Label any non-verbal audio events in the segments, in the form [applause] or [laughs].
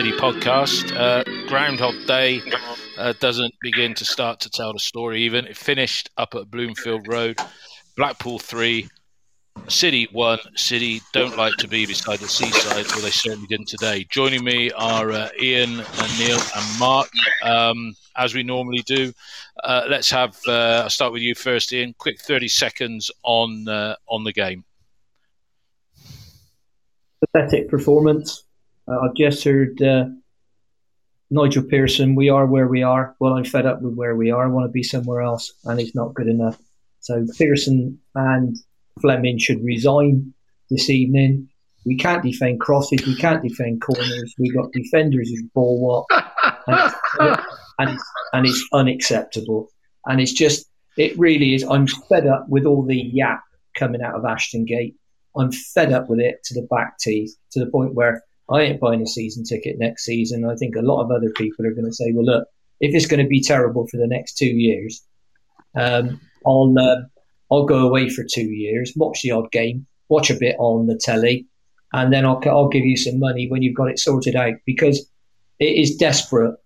City podcast. Uh, Groundhog Day uh, doesn't begin to start to tell the story, even. It finished up at Bloomfield Road, Blackpool 3, City 1. City don't like to be beside the seaside, well, they certainly didn't today. Joining me are uh, Ian and Neil and Mark, um, as we normally do. Uh, let's have, uh, I'll start with you first, Ian. Quick 30 seconds on, uh, on the game pathetic performance. Uh, I've just heard uh, Nigel Pearson, we are where we are. Well, I'm fed up with where we are. I want to be somewhere else, and it's not good enough. So Pearson and Fleming should resign this evening. We can't defend crosses. We can't defend corners. We've got defenders who ball what, and, and, it's, and it's unacceptable. And it's just, it really is. I'm fed up with all the yap coming out of Ashton Gate. I'm fed up with it to the back teeth to the point where I ain't buying a season ticket next season. I think a lot of other people are going to say, well, look, if it's going to be terrible for the next two years, um, I'll uh, I'll go away for two years, watch the odd game, watch a bit on the telly, and then I'll I'll give you some money when you've got it sorted out because it is desperate.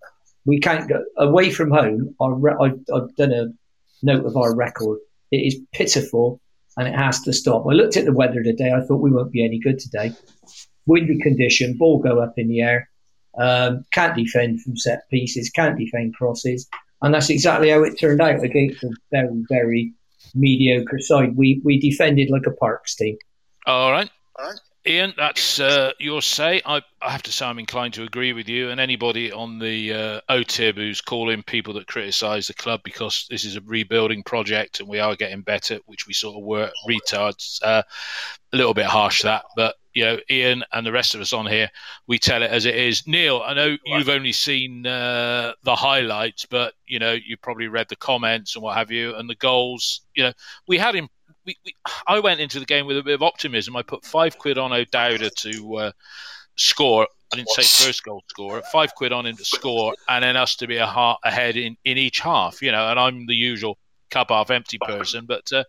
We can't go away from home. I've, I've done a note of our record. It is pitiful and it has to stop. I looked at the weather today. I thought we won't be any good today. Windy condition, ball go up in the air. Um, can't defend from set pieces, can't defend crosses, and that's exactly how it turned out against a very, very mediocre side. We we defended like a Parks team. All right. All right. Ian, that's uh, your say. I, I, have to say I'm inclined to agree with you. And anybody on the uh, OTIB who's calling people that criticise the club because this is a rebuilding project and we are getting better, which we sort of were retards, uh, a little bit harsh that. But you know, Ian and the rest of us on here, we tell it as it is. Neil, I know you've only seen uh, the highlights, but you know, you probably read the comments and what have you, and the goals. You know, we had him we, we, I went into the game with a bit of optimism. I put five quid on O'Dowda to uh, score. I didn't say first goal score. Five quid on him to score, and then us to be a heart ahead in, in each half. You know, and I'm the usual cup half empty person, but uh,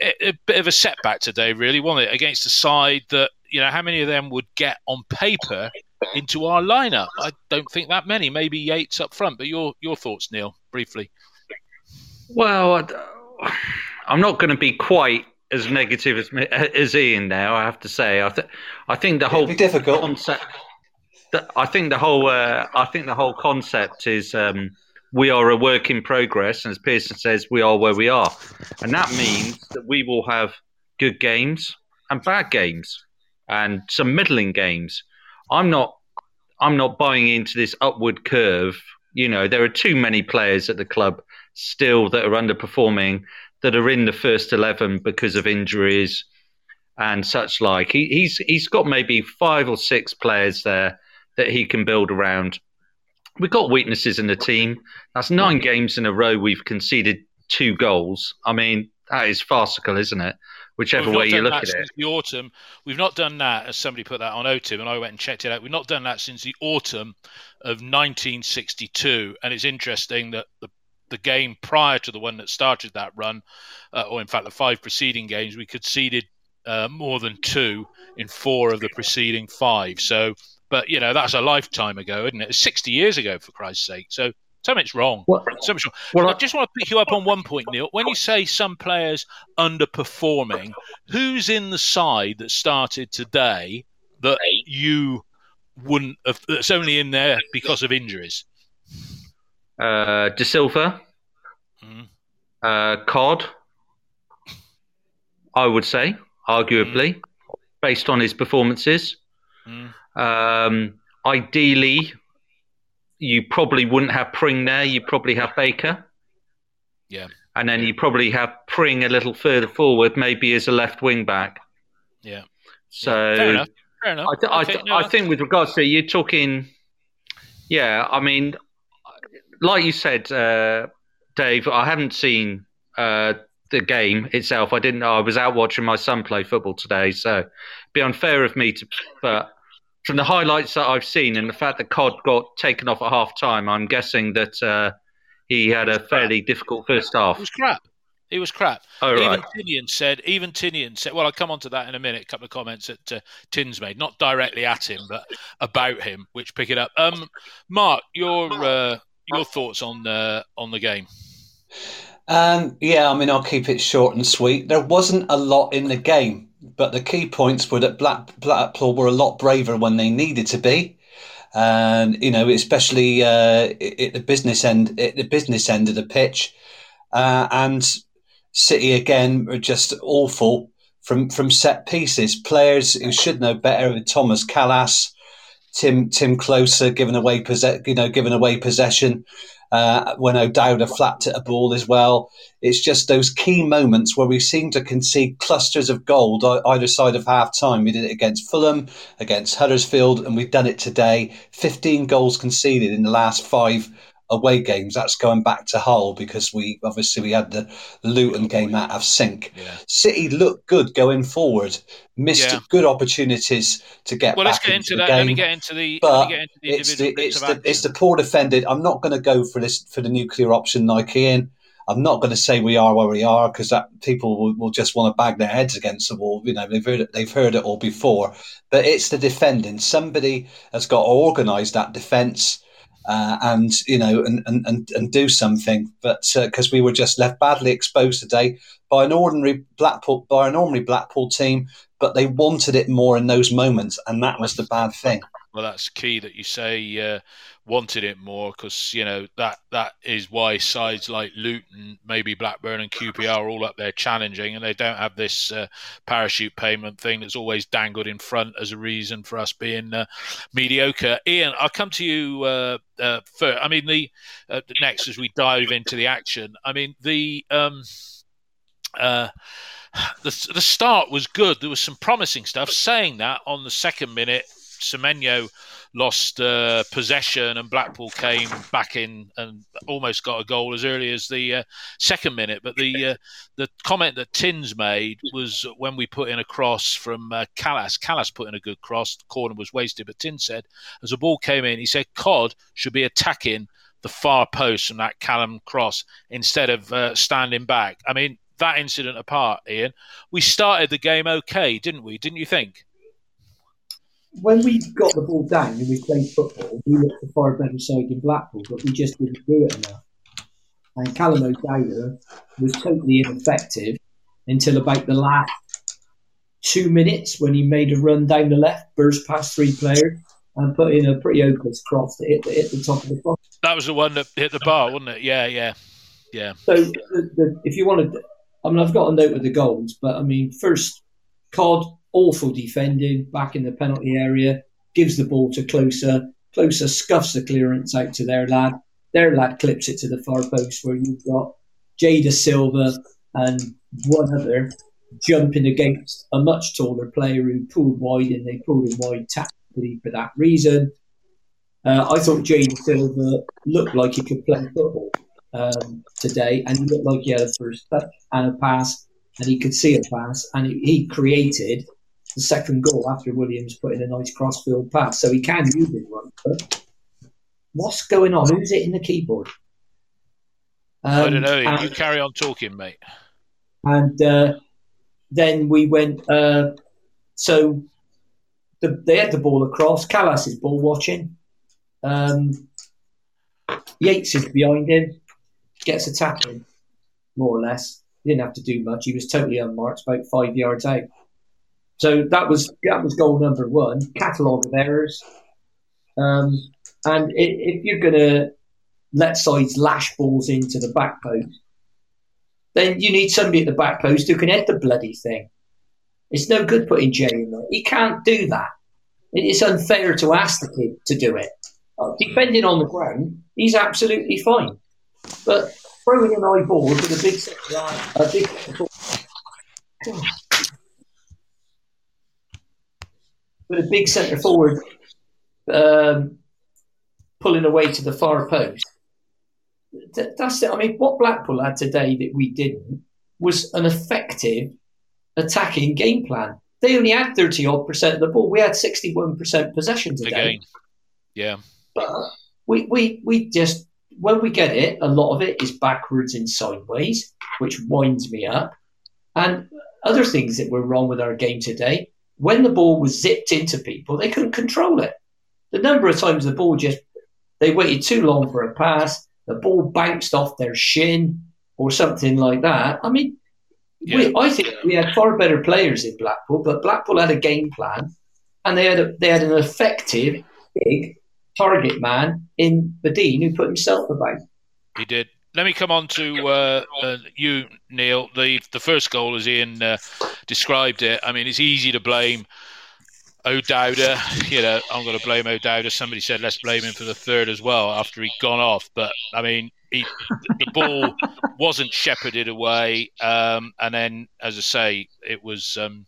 a, a, bit of a setback today, really, wasn't it? Against a side that you know, how many of them would get on paper into our lineup? I don't think that many. Maybe Yates up front, but your your thoughts, Neil, briefly. Well. I'm not going to be quite as negative as as Ian now. I have to say, I, th- I think the whole difficult concept. The, I think the whole uh, I think the whole concept is um, we are a work in progress, and as Pearson says, we are where we are, and that means that we will have good games and bad games, and some middling games. I'm not I'm not buying into this upward curve. You know, there are too many players at the club still that are underperforming that are in the first eleven because of injuries and such like. He, he's he's got maybe five or six players there that he can build around. We've got weaknesses in the team. That's nine games in a row we've conceded two goals. I mean, that is farcical, isn't it? Whichever way you look at it. The autumn, we've not done that. As somebody put that on OTIB, and I went and checked it out. We've not done that since the autumn of 1962. And it's interesting that the the game prior to the one that started that run, uh, or in fact the five preceding games, we conceded uh, more than two in four of the preceding five. So, but you know that's a lifetime ago, isn't it? It's sixty years ago, for Christ's sake. So something's wrong. Well, something's wrong. Well, I just want to pick you up on one point, Neil. When you say some players underperforming, who's in the side that started today that you wouldn't have? That's only in there because of injuries uh, Dasilva, mm. uh, Codd, I would say, arguably, mm. based on his performances. Mm. Um, ideally, you probably wouldn't have Pring there. You probably have Baker. Yeah. And then you probably have Pring a little further forward, maybe as a left wing back. Yeah. So yeah. Fair enough. Fair enough. I, okay, I, no, I think with regards to you're talking, yeah. I mean, like you said, uh, Dave, I haven't seen uh, the game itself. I didn't. I was out watching my son play football today, so it'd be unfair of me to. But from the highlights that I've seen and the fact that Cod got taken off at half time, I'm guessing that uh, he had a fairly difficult first half. It was crap. He was crap. Oh, even right. Tinian said. Even Tinian said. Well, I'll come on to that in a minute. A couple of comments that uh, Tins made, not directly at him, but about him, which pick it up. Um, Mark, your uh, your thoughts on uh, on the game? Um, yeah, I mean, I'll keep it short and sweet. There wasn't a lot in the game, but the key points were that Black, Blackpool were a lot braver when they needed to be, and you know, especially uh, at the business end, at the business end of the pitch, uh, and City again were just awful from from set pieces. Players who should know better, Thomas Kalas, Tim Tim Klose giving away possess, you know, giving away possession. Uh, when O'Dowda flapped at a ball as well. It's just those key moments where we seem to concede clusters of gold either side of half time. We did it against Fulham, against Huddersfield, and we've done it today. 15 goals conceded in the last five away games. That's going back to Hull because we obviously we had the Luton game out of sync. Yeah. City looked good going forward, missed Yeah. good opportunities to get Well, back let's get into into that. game. Let me get into the. But get into the it's the it's the it's the poor defended. I'm not going to go for this for the nuclear option, Nike. In I'm not going to say we are where we are because that people will, will just want to bag their heads against the wall. You know they've heard it, they've heard it all before. But it's the defending. Somebody has got to organise that defence. Uh, and you know, and, and, and, do something, but because we were just left badly exposed today by an ordinary Blackpool by an ordinary Blackpool team, but they wanted it more in those moments, and that was the bad thing. Well, that's key that you say uh, wanted it more because you know that that is why sides like Luton, maybe Blackburn and QPR are all up there challenging, and they don't have this uh, parachute payment thing that's always dangled in front as a reason for us being uh, mediocre. Ian, I'll come to you uh, uh, first. I mean, the uh, next as we dive into the action. I mean, the. Um, uh, the, the start was good. There was some promising stuff. Saying that, on the second minute, Semenyo lost uh, possession and Blackpool came back in and almost got a goal as early as the uh, second minute. But the uh, the comment that Tins made was when we put in a cross from uh, Kalas. Kalas put in a good cross. The corner was wasted, but Tins said as the ball came in, he said Cod should be attacking the far post from that Callum cross instead of uh, standing back. I mean, that incident apart, Ian, we started the game okay, didn't we? Didn't you think? When we got the ball down and we played football, we looked for a far better side in Blackpool, but we just didn't do it enough. And Callum O'Dowda was totally ineffective until about the last two minutes when he made a run down the left, burst past three players, and put in a pretty hopeless cross to hit, hit the top of the box. That was the one that hit the bar, wasn't it? Yeah, yeah, yeah. So, the, the, if you wanted, I mean, I've got a note of the goals, but I mean, first, Cod, awful defending back in the penalty area, gives the ball to Klose. Klose scuffs the clearance out to their lad. Their lad clips it to the far post where you've got Jay Dasilva and one other jumping against a much taller player who pulled wide and they pulled him wide tactically for that reason. Uh, I thought Jay Dasilva looked like he could play football um, today, and he looked like he had a first touch and a pass, and he could see a pass, and he, he created the second goal after Williams put in a nice crossfield pass. So he can use his right foot. What's going on? Who's it in the keyboard? Um, I don't know. and- you carry on talking, mate. and uh, then we went. Uh, so the, they had the ball across. Kalas is ball watching. Um, Yates is behind him. Gets a tackle, more or less. He didn't have to do much. He was totally unmarked, about five yards out. So that was that was goal number one. Catalogue of errors. Um, and i if you're going to let sides lash balls into the back post, then you need somebody at the back post who can head the bloody thing. It's no good putting Jay in there. He can't do that. It is unfair to ask the kid to do it. Uh, defending on the ground, he's absolutely fine. But throwing an eye ball with a big a big God. With a big centre forward um, pulling away to the far post. Th- that's it. I mean, what Blackpool had today that we didn't was an effective attacking game plan. They only had 30 odd percent of the ball. We had 61% possession today. Again, yeah. But we, we, we just when we get it, a lot of it is backwards and sideways, which winds me up. And other things that were wrong with our game today, when the ball was zipped into people, they couldn't control it. The number of times the ball just, they waited too long for a pass, the ball bounced off their shin or something like that. I mean, yeah. we, I think we had far better players in Blackpool, but Blackpool had a game plan and they had, a, they had an effective, big target man in Madine who put himself about. He did. Let me come on to uh, uh, you, Neil. The the first goal, as Ian uh, described it, I mean, it's easy to blame O'Dowda. [laughs] You know, I'm going to blame O'Dowda. Somebody said let's blame him for the third as well after he'd gone off. But I mean, he, the ball [laughs] wasn't shepherded away, um, and then, as I say, it was um,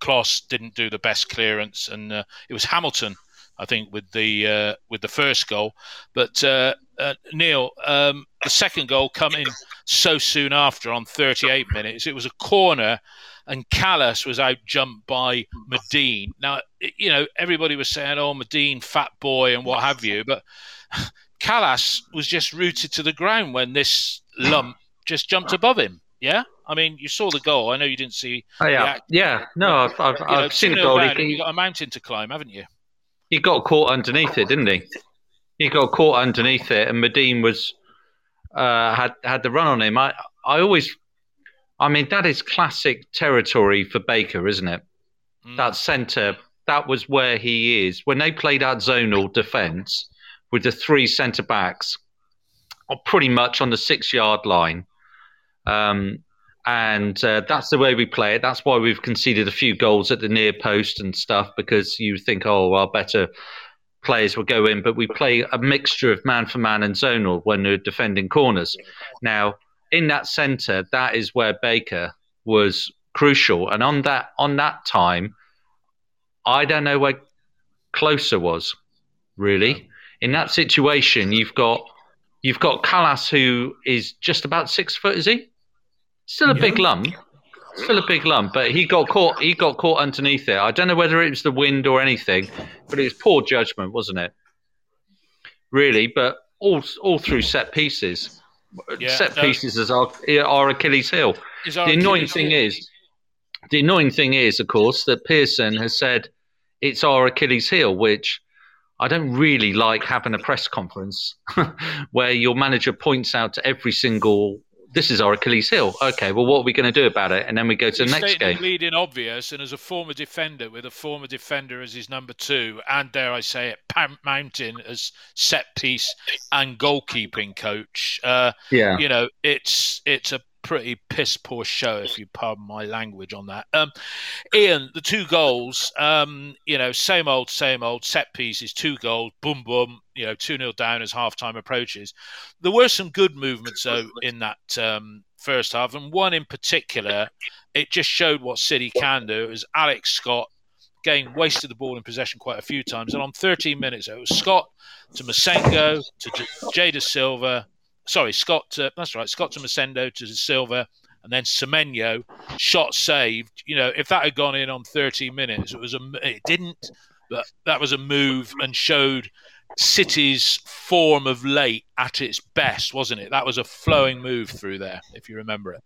Klose didn't do the best clearance, and uh, it was Hamilton I think, with the uh, with the first goal. But uh, uh, Neil, um, the second goal coming so soon after on 38 minutes, it was a corner, and Kalas was out jumped by Madine. Now, you know, everybody was saying, "Oh, Madine, fat boy," and what have you, but [laughs] Kalas was just rooted to the ground when this lump just jumped above him. Yeah, I mean, you saw the goal. I know you didn't see. Oh yeah, yeah. No, I've, I've, I've know, seen the goal. You've got a mountain to climb, haven't you? He got caught underneath it, didn't he? He got caught underneath it, and Madine was uh, had had the run on him. I I always, I mean, that is classic territory for Baker, isn't it? Mm. That centre, that was where he is. When they played that zonal defence with the three centre backs, pretty much on the six yard line. Um, and uh, that's the way we play it. That's why we've conceded a few goals at the near post and stuff because you think, oh, well, better players will go in, but we play a mixture of man for man and zonal when we're defending corners. Now, in that centre, that is where Baker was crucial, and on that on that time, I don't know where Klose was really. In that situation, you've got you've got Kalas who is just about six foot, is he? Still a yeah. big lump. Still a big lump, but he got caught. He got caught underneath it. I don't know whether it was the wind or anything, but it was poor judgment, wasn't it? Really, but all all through set pieces. Yeah, set no. pieces is our, our Achilles heel. the annoying Achilles thing heel. is, the annoying thing is, of course, that Pearson has said it's our Achilles heel, which I don't really like having a press conference [laughs] where your manager points out to every single this is our Achilles heel. Okay, well, what are we going to do about it? And then we go to the next game. Leading obvious, and as a former defender with a former defender as his number two, and dare I say it, Pat Mountain as set piece and goalkeeping coach. Uh, yeah, you know, it's it's a pretty piss poor show, if you pardon my language on that. Um, Ian, the two goals, um, you know, same old, same old set pieces, two goals, boom, boom, you know, 2 0 down as half time approaches. There were some good movements, though, in that um, first half, and one in particular, it just showed what City can do. It was Alex Scott. Again, wasted the ball in possession quite a few times. And on 13 minutes, it was Scott to Massengo to Jay Dasilva sorry, Scott. To, that's right, Scott to Massengo to Silva, and then Semenyo shot saved. You know, if that had gone in on 30 minutes, it was a. It didn't, but that was a move and showed City's form of late at its best, wasn't it? That was a flowing move through there, if you remember it.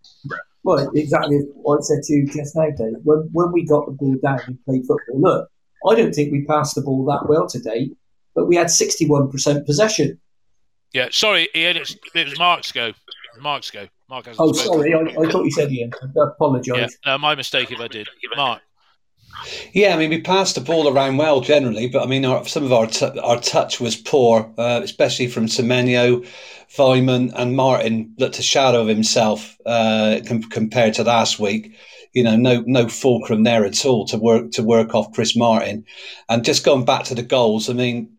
Well, exactly what I said to you just now, Dave. When, when we got the ball down and played football, look, I don't think we passed the ball that well today, but we had 61% possession. Yeah, sorry, Ian. It was, it was Mark's go. Mark's go. Mark has. Oh, sorry. I, I, thought you said Ian. I apologise. Yeah, no, my mistake if I did. Mark. Yeah, I mean, we passed the ball around well generally, but I mean, our, some of our t- our touch was poor, uh, especially from Semenyo, Weimann, and Martin looked a shadow of himself uh, com- compared to last week. You know, no no fulcrum there at all to work to work off Chris Martin, and just going back to the goals. I mean,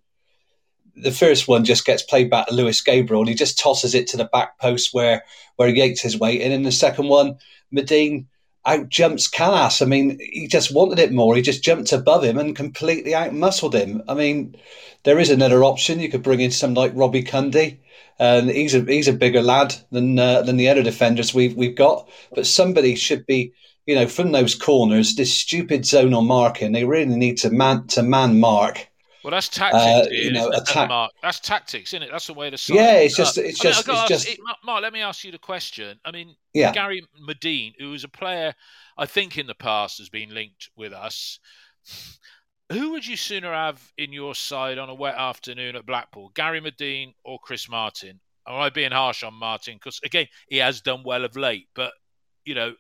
the first one just gets played back to Lewis Gabriel and he just tosses it to the back post where where Yates is waiting. And the second one, Madine out jumps Kalas. I mean, he just wanted it more. He just jumped above him and completely out muscled him. I mean, there is another option. You could bring in some like Robbie Cundy. And he's a he's a bigger lad than uh, than the other defenders we've we've got. But somebody should be, you know, from those corners, this stupid zonal marking. They really need to man to man mark Well, that's tactics. Uh, you know, attack. Mark. That's tactics, isn't it? That's the way to. Yeah, it's just, it's I just, mean, it's just. Mark, let me ask you the question. I mean, yeah. Gary Madine, who was a player, I think in the past has been linked with us. Who would you sooner have in your side on a wet afternoon at Blackpool, Gary Madine or Chris Martin? Am I being harsh on Martin? Because again, he has done well of late, but you know,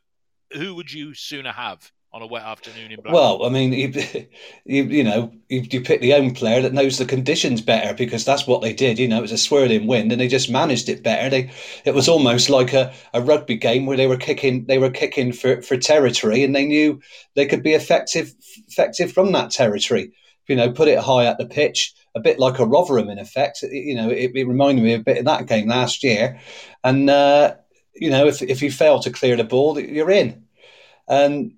who would you sooner have? On a wet afternoon in Blackpool? Well, I mean, you, [laughs] you, you know, you, you, pick the own player that knows the conditions better because that's what they did. You know, it was a swirling wind and they just managed it better. They, it was almost like a, a rugby game where they were kicking, they were kicking for, for territory and they knew they could be effective, effective from that territory. You know, put it high at the pitch, a bit like a Rotherham in effect. You know, it, it reminded me a bit of that game last year. And, uh, you know, if, if you fail to clear the ball, you're in. Um, and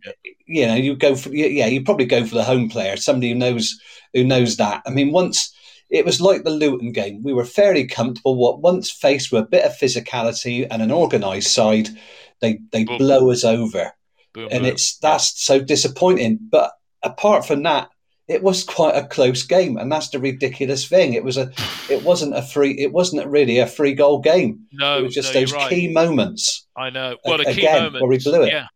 you know, you go for yeah, you probably go for the home player, somebody who knows who knows that. I mean, once it was like the Luton game, we were fairly comfortable. What once faced with a bit of physicality and an organised side, they they boom. blow us over, boom, and boom. it's that's so disappointing. But apart from that, it was quite a close game, and that's the ridiculous thing. It was a, [sighs] it wasn't a free, it wasn't really a free goal game. No, it was just no, those right. key moments. I know. Well, the key moments where we blew it. Yeah,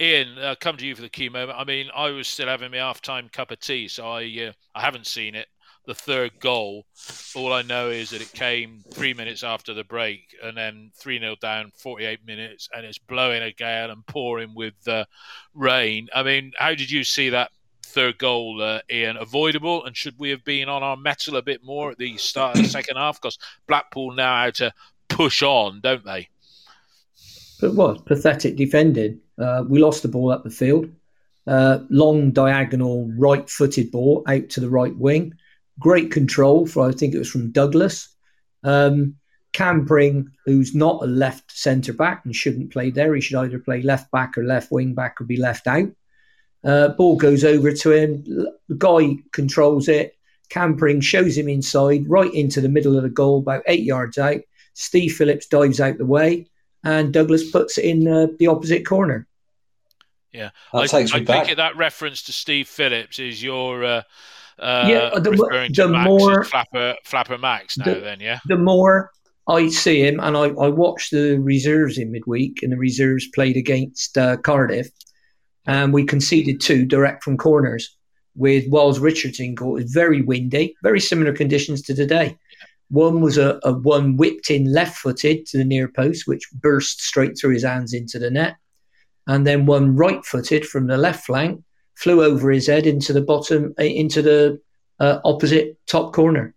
Ian, uh, come to you for the key moment. I mean, I was still having my half-time cup of tea, so I uh, I haven't seen it. The third goal, all I know is that it came three minutes after the break, and then three 0 down, forty-eight minutes, and it's blowing a gale and pouring with uh, rain. I mean, how did you see that third goal, uh, Ian? Avoidable, and should we have been on our mettle a bit more at the start of the second half? Because Blackpool now how to push on, don't they? But what pathetic defending? Uh, we lost the ball up the field. Uh, long diagonal right footed ball out to the right wing. Great control for, I think it was from Douglas. Um, Cam Pring, who's not a left centre back and shouldn't play there, he should either play left back or left wing back or be left out. Uh, ball goes over to him. The guy controls it. Cam Pring shows him inside, right into the middle of the goal, about eight yards out. Steve Phillips dives out the way, and Douglas puts it in uh, the opposite corner. Yeah, that I, takes I think that reference to Steve Phillips is your uh, uh, yeah, the, referring the to Max more Flapper Flapper Max now. The, then, yeah, the more I see him, and I, I watched the reserves in midweek, and the reserves played against uh, Cardiff, and we conceded two direct from corners with Wells Richardson goal. It was very windy, very similar conditions to today. One was a, a one whipped in left footed to the near post, which burst straight through his hands into the net and then one right footed from the left flank flew over his head into the bottom, uh, into the uh, opposite top corner.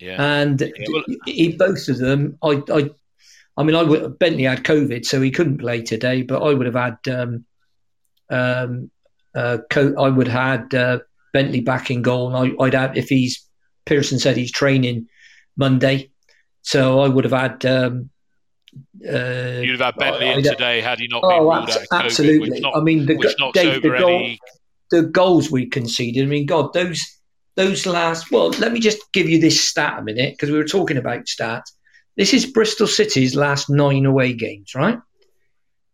Yeah. And yeah, well, he, both of them, I, I, I mean, I would, Bentley had COVID, so he couldn't play today, but I would have had, um, um, uh, co- I would have had uh, Bentley back in goal, and I, would have if he's Pearson said he's training Monday, so I would have had um, uh, You'd have had Bentley in today had he not oh, been ruled abs- out Absolutely. I mean, the, Dave, the, goal, any... the goals we conceded. I mean, God, those those last. Well, let me just give you this stat a minute because we were talking about stats. This is Bristol City's last nine away games, right?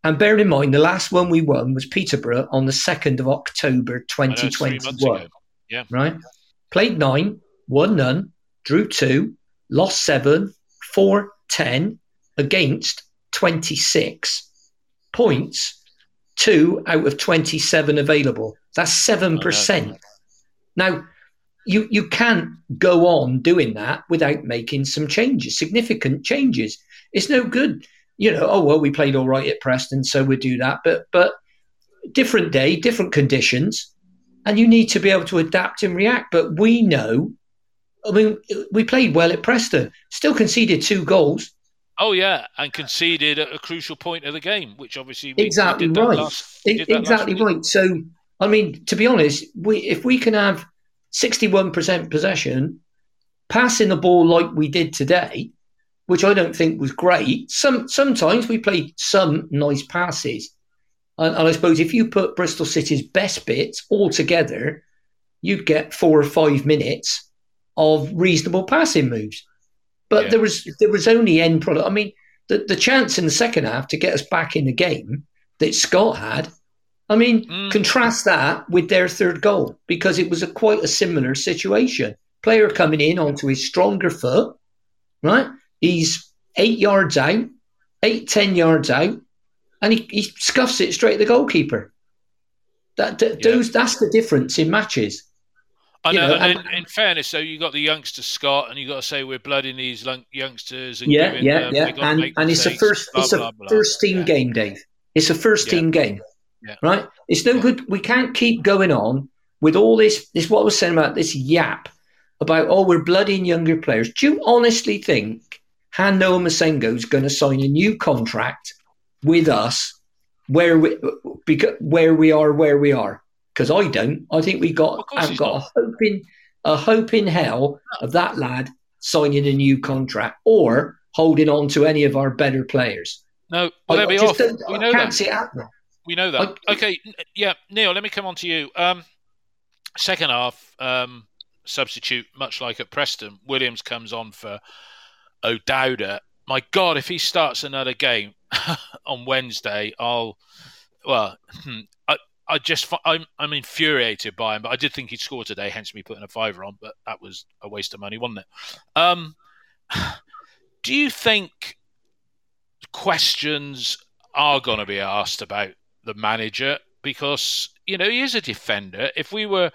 And bearing in mind, the last one we won was Peterborough on the 2nd of October 2021. Yeah. Right? Played nine, won none, drew two, lost seven, four, ten, against 26 points, two out of 27 available. That's 7%. Now, you, you can't go on doing that without making some changes, significant changes. It's no good, you know, oh, well, we played all right at Preston, so we do that. But, but different day, different conditions, and you need to be able to adapt and react. But we know, I mean, we played well at Preston, still conceded two goals, Oh yeah, and conceded at a crucial point of the game, which obviously we, exactly we right. Last, exactly right. So I mean, to be honest, we if we can have sixty-one percent possession, passing the ball like we did today, which I don't think was great. Some sometimes we played some nice passes, and, and I suppose if you put Bristol City's best bits all together, you'd get four or five minutes of reasonable passing moves. But yeah. there was there was only end product. I mean, the, the chance in the second half to get us back in the game that Scott had. I mean, mm. contrast that with their third goal because it was a quite a similar situation. player coming in onto his stronger foot, right? He's eight yards out, eight, ten yards out, and he, he scuffs it straight at the goalkeeper. That, that yeah. those that's the difference in matches. I know, know and, in, in, fairness, though, you got the youngster Scott, and you got to say we're blooding these youngsters. And yeah, giving, yeah, um, yeah, and, and it's a first, blah, it's a blah, blah, first team yeah. game, Dave. It's a first team game, yeah. right? It's no good. We can't keep going on with all this. This what I was saying about this yap about oh we're blooding younger players. Do you honestly think Han-Noah Massengo is going to sign a new contract with us where we because where we are where we are? Because I don't. I think we got I've got not. a hope in a hope in hell of that lad signing a new contract or holding on to any of our better players. No, well, I, I off. We know that. See it happening. We know that. I, okay, yeah, Neil. Let me come on to you. Um, second half, um, substitute, much like at Preston, Williams comes on for O'Dowda. My God, if he starts another game [laughs] on Wednesday, I'll well, [clears throat] I, I just I'm I'm infuriated by him. But I did think he'd score today, hence me putting a fiver on. But that was a waste of money, wasn't it? Um, [sighs] do you think questions are going to be asked about the manager because you know he is a defender. If we were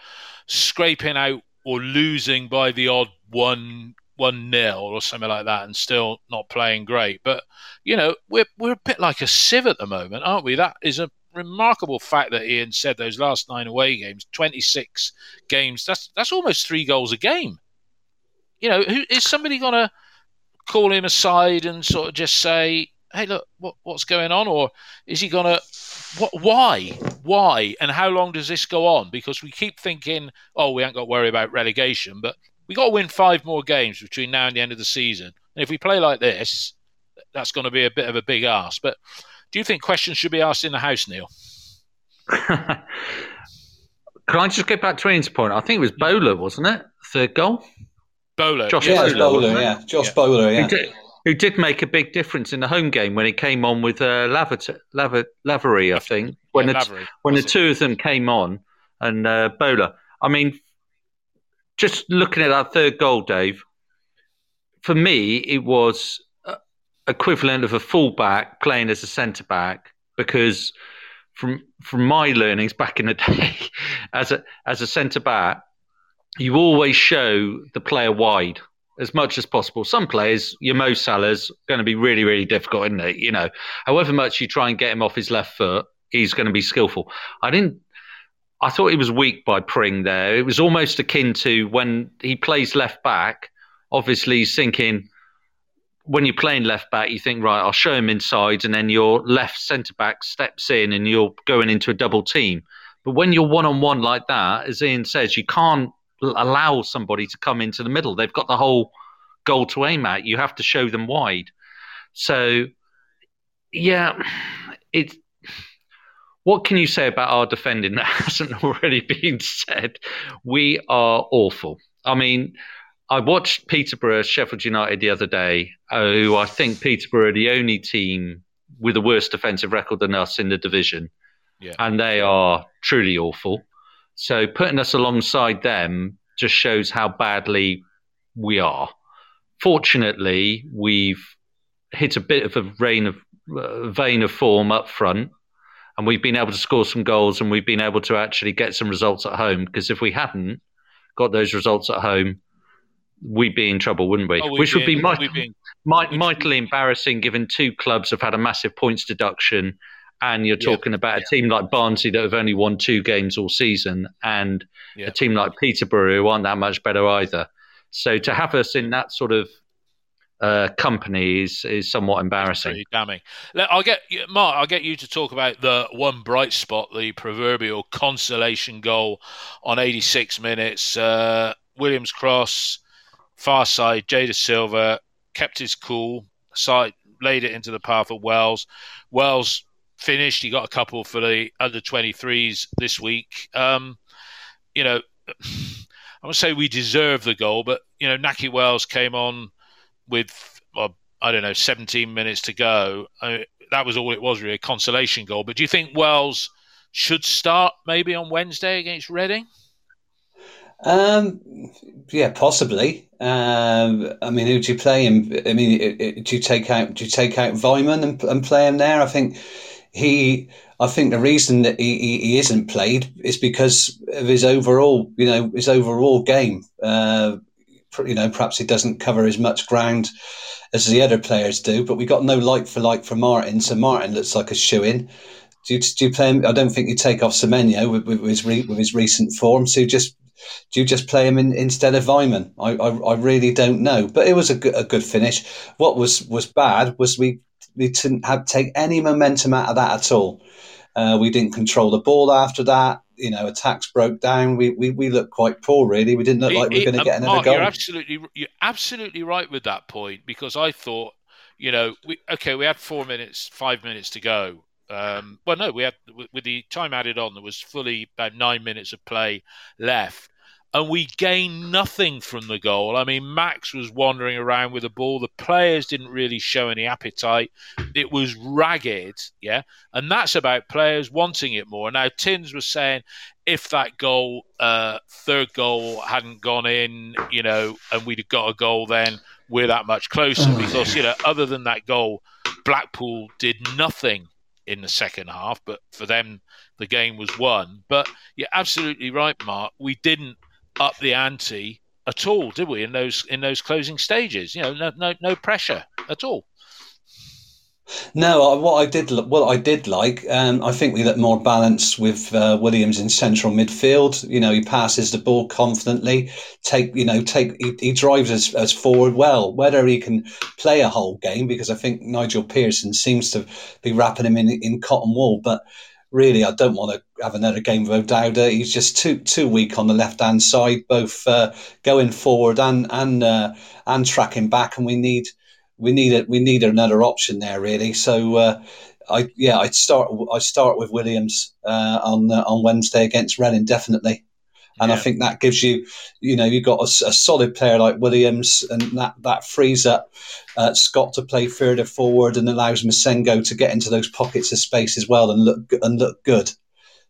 scraping out or losing by the odd one one nil or something like that and still not playing great, but you know we're we're a bit like a sieve at the moment, aren't we? That is a remarkable fact that Ian said those last nine away games, twenty six games. That's that's almost three goals a game. You know, who, is somebody going to call him aside and sort of just say, "Hey, look, what, what's going on?" Or is he going to why? Why? And how long does this go on? Because we keep thinking, oh, we ain't got to worry about relegation, but we got to win five more games between now and the end of the season. And if we play like this, that's going to be a bit of a big ask. But do you think questions should be asked in the house, Neil? [laughs] Can I just get back to Ian's point? I think it was Bowler, wasn't it? Third goal? Bowler. Josh yeah, Bowler, Bowler yeah. Josh yeah. Bowler, yeah who did make a big difference in the home game when he came on with uh, Lavery, I think, when yeah, the, Lavery, when the two of them came on and uh, Bowler. I mean, just looking at that third goal, Dave, for me, it was equivalent of a fullback playing as a centre back because from from my learnings back in the [laughs] day as a as a centre back, you always show the player wide as much as possible. Some players, your Mo Salah's going to be really, really difficult, isn't it? You know, however much you try and get him off his left foot, he's going to be skillful. I didn't. I thought he was weak by Pring there. It was almost akin to when he plays left back. Obviously, he's thinking when you're playing left back, you think, right, I'll show him inside, and then your left centre back steps in and you're going into a double team. But when you're one on one like that, as Ian says, you can't allow somebody to come into the middle. They've got the whole goal to aim at. You have to show them wide. So, yeah, it's what can you say about our defending [laughs] that hasn't already been said? We are awful. I mean, I watched Peterborough Sheffield United the other day, who I think Peterborough are the only team with a worse defensive record than us in the division. Yeah. And they are truly awful. So putting us alongside them just shows how badly we are. Fortunately, we've hit a bit of a vein of uh, vein of form up front, and we've been able to score some goals, and we've been able to actually get some results at home. Because if we hadn't got those results at home, we'd be in trouble, wouldn't we? Oh, Which would be, be, might, might, mightily embarrassing, given two clubs have had a massive points deduction and you're talking yeah. about a team like Barnsley that have only won two games all season, and yeah. a team like Peterborough who aren't that much better either. So to have us in that sort of uh, company is, is somewhat embarrassing. damning. I'll get Mark. I'll get you to talk about the one bright spot, the proverbial consolation goal on 86 minutes. Uh, Williams cross, far side. Jay Dasilva kept his cool. Side laid it into the path of Wells. Wells finished. He got a couple for the under 23s this week. Um, you know, [sighs] I would say we deserve the goal, but you know, Nahki Wells came on with well, I don't know, 17 minutes to go. I that was all it was, really, a consolation goal. But do you think Wells should start maybe on Wednesday against Reading? Um, yeah, possibly. Um, I mean, who do you play him? I mean, do you take out do you take out Weimann and, and play him there? I think he. I think the reason that he, he, he, isn't played is because of his overall, you know, his overall game. Uh, you know, perhaps he doesn't cover as much ground as the other players do. But we got no like for like for Martin, so Martin looks like a shoe in. Do you, do you play him? I don't think you take off Semenyo with, with, his re, with his recent form. So just do you just play him in, instead of Weimann? I, I, I really don't know. But it was a good, a good finish. What was was bad was we we didn't have take any momentum out of that at all. Uh, we didn't control the ball after that. You know, attacks broke down. We we, we looked quite poor, really. We didn't look like we were going to get another Mark, goal. You're absolutely you're absolutely right with that point because I thought, you know, we okay, we had four minutes, five minutes to go. Um, well, no, we had with the time added on, there was fully about nine minutes of play left and we gained nothing from the goal. I mean, Max was wandering around with the ball. The players didn't really show any appetite. It was ragged, yeah, and that's about players wanting it more. Now, Tins was saying if that goal, uh, third goal, hadn't gone in, you know, and we'd have got a goal, then we're that much closer because you know, other than that goal, Blackpool did nothing in the second half, but for them, the game was won. But you're absolutely right, Mark. We didn't up the ante at all, did we? In those in those closing stages, you know, no no, no pressure at all. No, what I did, what I did like, um, I think we look more balanced with uh, Williams in central midfield. You know, he passes the ball confidently. Take, you know, take he, he drives us, us forward well. Whether he can play a whole game, because I think Nigel Pearson seems to be wrapping him in in cotton wool, but really, I don't want to have another game with O'Dowda. He's just too too weak on the left hand side, both uh, going forward and and uh, and tracking back. And we need we need it. We need another option there, really. So. Uh, I yeah, I'd start. I start with Williams uh, on uh, on Wednesday against Reading, definitely. And yeah. I think that gives you, you know, you've got a, a, solid player like Williams, and that, that frees up uh, Scott to play further forward and allows Massengo to get into those pockets of space as well and look and look good.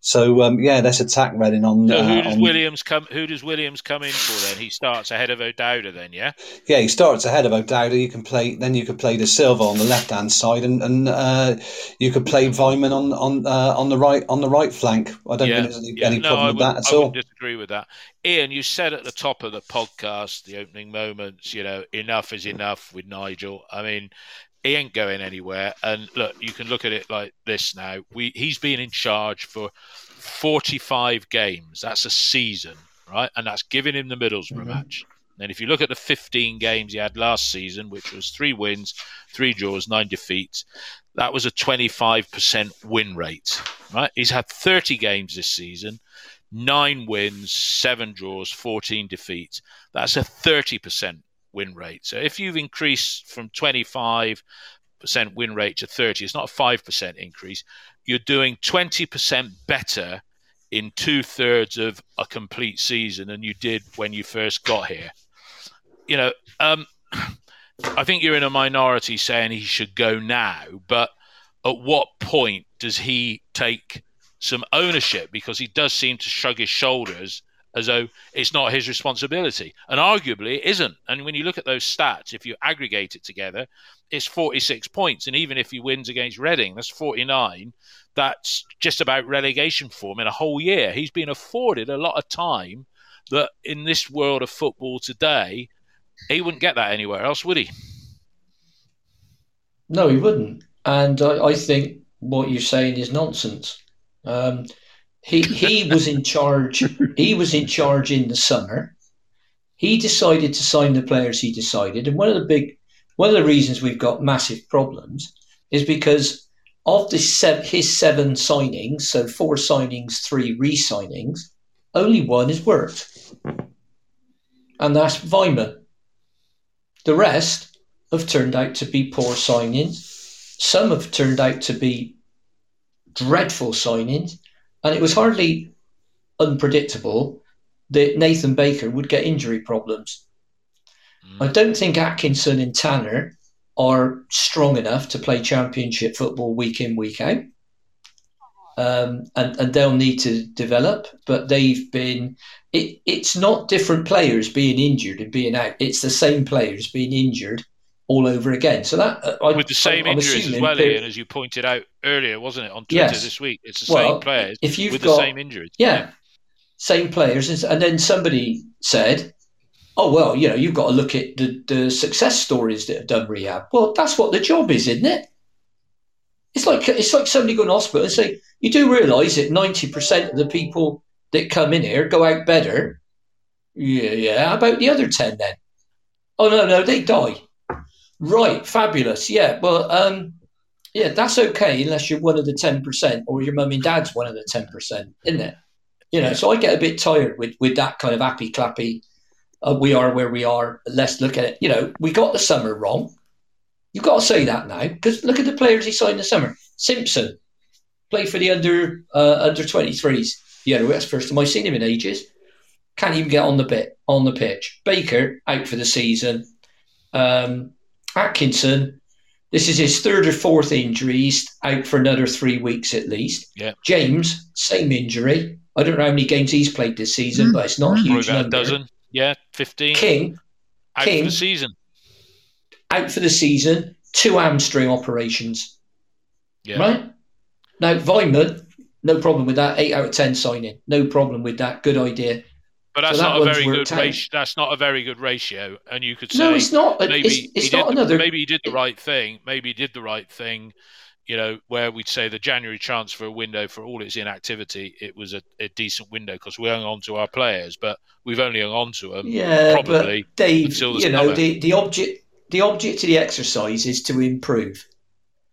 So um, yeah, let's attack Reading on. So who uh, does on, Williams come? Who does Williams come in for then? He starts ahead of O'Dowda then, yeah. Yeah, he starts ahead of O'Dowda. You can play then. You could play the Silva on the left hand side, and and uh, you could play Weimann on on uh, on the right on the right flank. I don't yeah, think there's any, yeah. any no, problem with that at I all. Disagree with that, Ian. You said at the top of the podcast, the opening moments. You know, enough is enough with Nigel. I mean, he ain't going anywhere. And look, you can look at it like this now. We he's been in charge for 45 games. That's a season, right? And that's giving him the Middlesbrough mm-hmm. match. And if you look at the 15 games he had last season, which was three wins, three draws, nine defeats, that was a 25% win rate, right? He's had 30 games this season, nine wins, seven draws, 14 defeats. That's a 30% win rate. So if you've increased from 25 percent win rate to 30 it's not a 5% increase you're doing 20% better in two thirds of a complete season than you did when you first got here. You know, um, [clears throat] I think you're in a minority saying he should go now, but at what point does he take some ownership? Because he does seem to shrug his shoulders as though it's not his responsibility. And arguably it isn't. And when you look at those stats, if you aggregate it together, it's 46 points. And even if he wins against Reading, that's 49. That's just about relegation form in a whole year. He's been afforded a lot of time that in this world of football today, he wouldn't get that anywhere else, would he? No, he wouldn't. And I, I think what you're saying is nonsense. Um, he he was in charge. He was in charge in the summer. He decided to sign the players he decided, and one of the big one of the reasons we've got massive problems is because of his seven signings, so four signings, three re-signings, only one has worked, and that's Weimann. The rest have turned out to be poor signings. Some have turned out to be dreadful signings, and it was hardly unpredictable that Nathan Baker would get injury problems. Mm. I don't think Atkinson and Tanner are strong enough to play championship football week in, week out. um, and and they'll need to develop. But they've been. It, it's not different players being injured and being out. It's the same players being injured all over again. So that uh, with the same I, injuries as well, Ian, as you pointed out earlier, wasn't it on Twitter yes. this week? It's the well, same players if you've with got, the same injuries. Yeah, yeah, same players, and then somebody said, "Oh well, you know, you've got to look at the, the success stories that have done rehab." Well, that's what the job is, isn't it? It's like it's like somebody going to hospital and say, "You do realise that ninety percent of the people that come in here go out better." Yeah, yeah. How about the other ten then? Oh no, no, they die. Right, fabulous. Yeah, well, um, yeah, that's okay unless you're one of the ten percent or your mum and dad's one of the ten percent, isn't it? You know, so I get a bit tired with with that kind of happy clappy. Uh, we are where we are. Let's look at it. You know, we got the summer wrong. You've got to say that now because look at the players he signed this summer. Simpson played for the under uh, under twenty threes. Yeah, that's the first time I've seen him in ages. Can't even get on the bit on the pitch. Baker out for the season. Um, Atkinson, this is his third or fourth injury. He's out for another three weeks at least. Yeah. James, same injury. I don't know how many games he's played this season, mm. but it's not a huge Probably number. A dozen. Yeah, fifteen. King, out King, for the season. Out for the season. Two hamstring operations. Yeah. Right. Now Weimann, no problem with that. Eight out of ten signing. No problem with that. Good idea. But that's so that not a very good ratio. That's not a very good ratio. And you could say no, it's not. Maybe it's, it's not did, another. Maybe he did the right thing. Maybe he did the right thing. You know, where we'd say the January transfer window for all its inactivity, it was a, a decent window because we hung on to our players, but we've only hung on to them. Yeah, probably. But Dave, you know, the, the object the object of the exercise is to improve.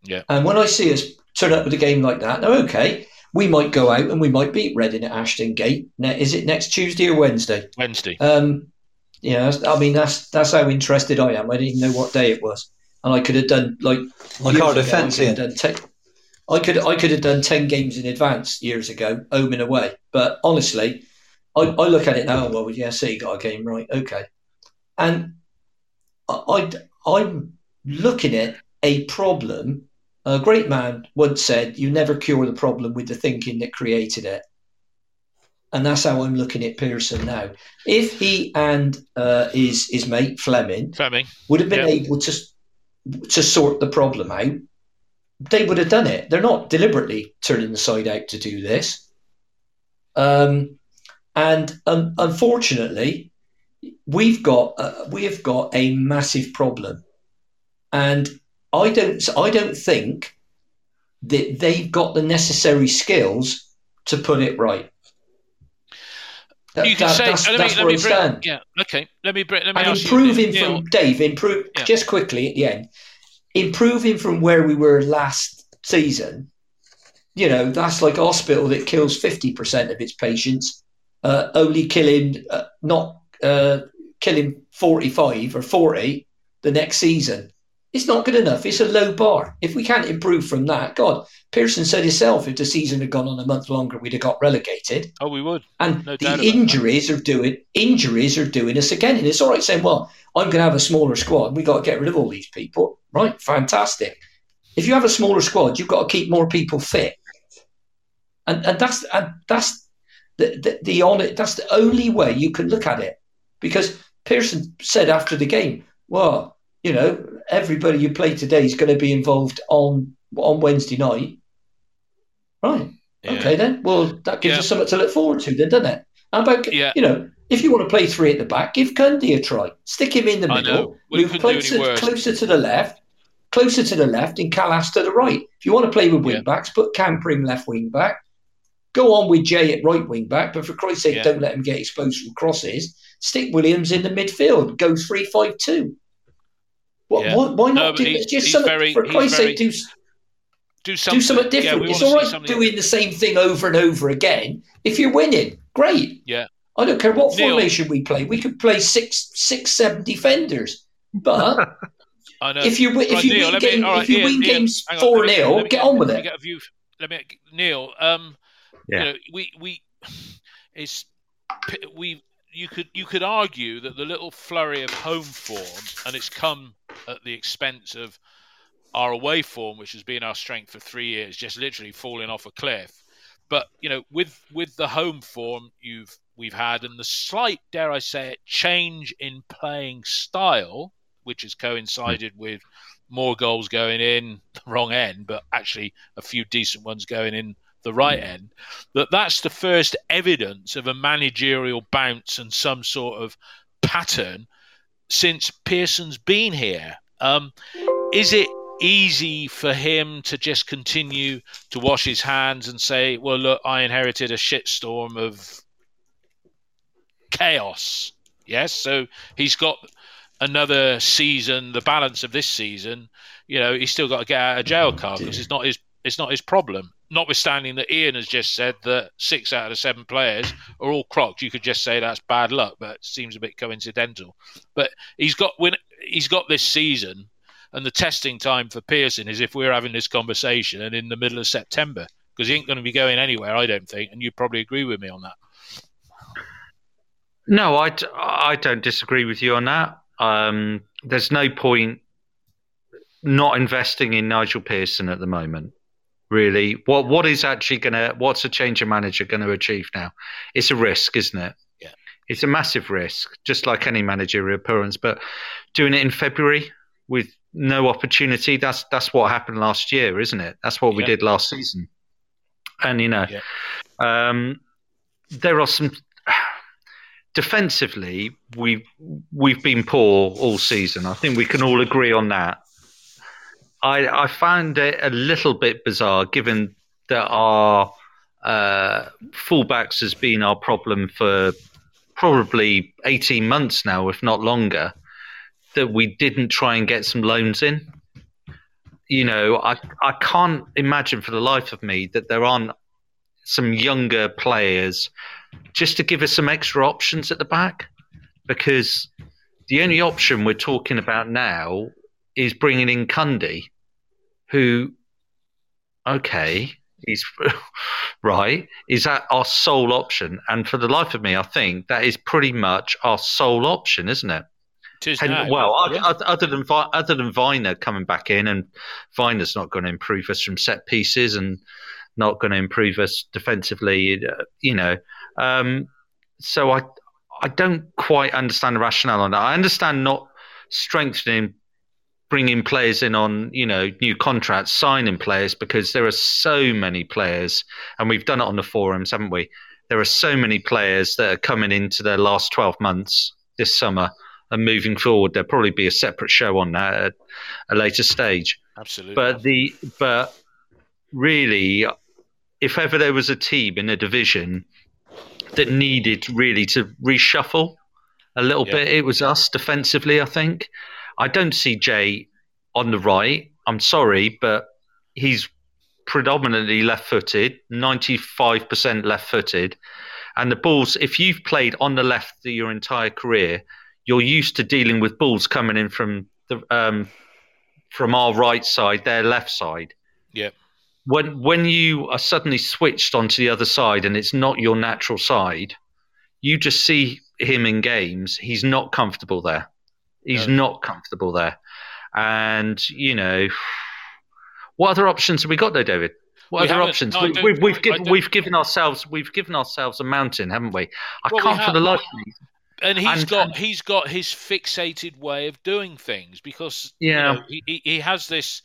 Yeah. And when I see us turn up with a game like that, now okay, we might go out and we might beat Reading at Ashton Gate. Is it next Tuesday or Wednesday? Wednesday. Um, yeah, I mean that's that's how interested I am. I didn't even know what day it was, and I could have done like like our defence. I I could I could have done ten games in advance years ago, home and away. But honestly, I, I look at it now. Well, yeah, so you got a game right, okay, and I, I I'm looking at a problem a great man once said, You never cure the problem with the thinking that created it. And that's how I'm looking at Pearson now. If he and uh, his, his mate Fleming, Fleming would have been able to, to sort the problem out, they would have done it. They're not deliberately turning the side out to do this. Um, and um, unfortunately, we've got uh, we have got a massive problem, and I don't I don't think that they've got the necessary skills to put it right. That, you can that, say, that's, let that's me, let me bring, yeah, okay. Let me let me and improving from Dave. Improve yeah. just quickly at the end. Improving from where we were last season. You know, that's like a hospital that kills fifty percent of its patients, uh, only killing uh, not uh, killing forty five or forty the next season. It's not good enough. It's a low bar. If we can't improve from that, God, Pearson said himself, if the season had gone on a month longer, we'd have got relegated. Oh, we would. And no the injuries are doing injuries are doing us again. And it's all right saying, well, I'm going to have a smaller squad. We got to get rid of all these people. Right, fantastic. If you have a smaller squad, you've got to keep more people fit. And and that's and that's the the, the on. That's the only way you can look at it. Because Pearson said after the game, well, you know, everybody you play today is going to be involved on on Wednesday night. Right. Yeah. Okay, then. Well, that gives yeah. us something to look forward to, then, doesn't it? How about, yeah. you know, if you want to play three at the back, give Cundy a try. Stick him in the middle, move Klose, Klose to the left, Klose to the left, and Kalas to the right. If you want to play with wing backs, put Cam Pring left wing back. Go on with Jay at right wing back, but for Christ's sake, don't let him get exposed from crosses. Stick Williams in the midfield. Go three five two. What, yeah. why, why, not no, do he, just something very, for Christ's sake? Do, do something, do something different. Yeah, it's all right doing the same thing over and over again. If you're winning, great. Yeah. I don't care what Neil, formation we play. We could play six, six, seven defenders, but [laughs] if you if right, you Neil, win, game, me, right, if you Ian, win Ian, games four 0 get on with it. Get a view. Let me, Neil. Um, yeah. You know, we we it's we you could you could argue that the little flurry of home form, and it's come at the expense of our away form, which has been our strength for three years, just literally falling off a cliff. but you know, with with the home form you've we've had and the slight, dare I say it, change in playing style, which has coincided mm. with more goals going in the wrong end, but actually a few decent ones going in the right mm. end, that that's the first evidence of a managerial bounce and some sort of pattern since Pearson's been here. Um, is it easy for him to just continue to wash his hands and say, "Well, look, I inherited a shitstorm of chaos"? Yes, so he's got another season, the balance of this season. You know, he's still got to get out of jail card because it's not his it's not his problem. Notwithstanding that Ian has just said that six out of the seven players are all crocked, you could just say that's bad luck, but it seems a bit coincidental. But he's got when he's got this season and the testing time for Pearson is if we're having this conversation and in the middle of September, because he ain't going to be going anywhere, I don't think. And you probably agree with me on that. No, I, I don't disagree with you on that. Um, there's no point not investing in Nigel Pearson at the moment. Really, what what is actually gonna what's a change of manager going to achieve now? It's a risk, isn't it? Yeah, it's a massive risk, just like any managerial appearance. But doing it in February with no opportunity. That's that's what happened last year, isn't it? That's what we did last season. And you know, yeah. um, there are some defensively. We we've been poor all season. I think we can all agree on that. I I found it a little bit bizarre, given that our uh, fullbacks has been our problem for probably eighteen months now, if not longer that we didn't try and get some loans in. You know, I I can't imagine for the life of me that there aren't some younger players just to give us some extra options at the back because the only option we're talking about now is bringing in Cundy, who, okay, he's [laughs] right. Is that our sole option? And for the life of me, I think that is pretty much our sole option, isn't it? And, well, yeah. other than other than Vyner coming back in, and Vyner's not going to improve us from set pieces, and not going to improve us defensively. Uh, you know, um, so I I don't quite understand the rationale on that. I understand not strengthening, bringing players in on you know new contracts, signing players because there are so many players, and we've done it on the forums, haven't we? There are so many players that are coming into their last twelve months this summer and moving forward, there'll probably be a separate show on that at a later stage. Absolutely. But the but really, if ever there was a team in a division that needed really to reshuffle a little yeah. bit, it was us defensively. I think. I don't see Jay on the right. I'm sorry, but he's predominantly left-footed, 95% left-footed, and the balls. If you've played on the left your entire career, you're used to dealing with balls coming in from the um, from our right side, their left side. Yeah. When when you are suddenly switched onto the other side and it's not your natural side, you just see him in games. He's not comfortable there. He's no. not comfortable there. And you know, what other options have we got there, David? What we other options? No, we, have we've, given, we've given ourselves we've given ourselves a mountain, haven't we? I well, can't we for the life of me and he's and, got and, he's got his fixated way of doing things because yeah you know, he, he has this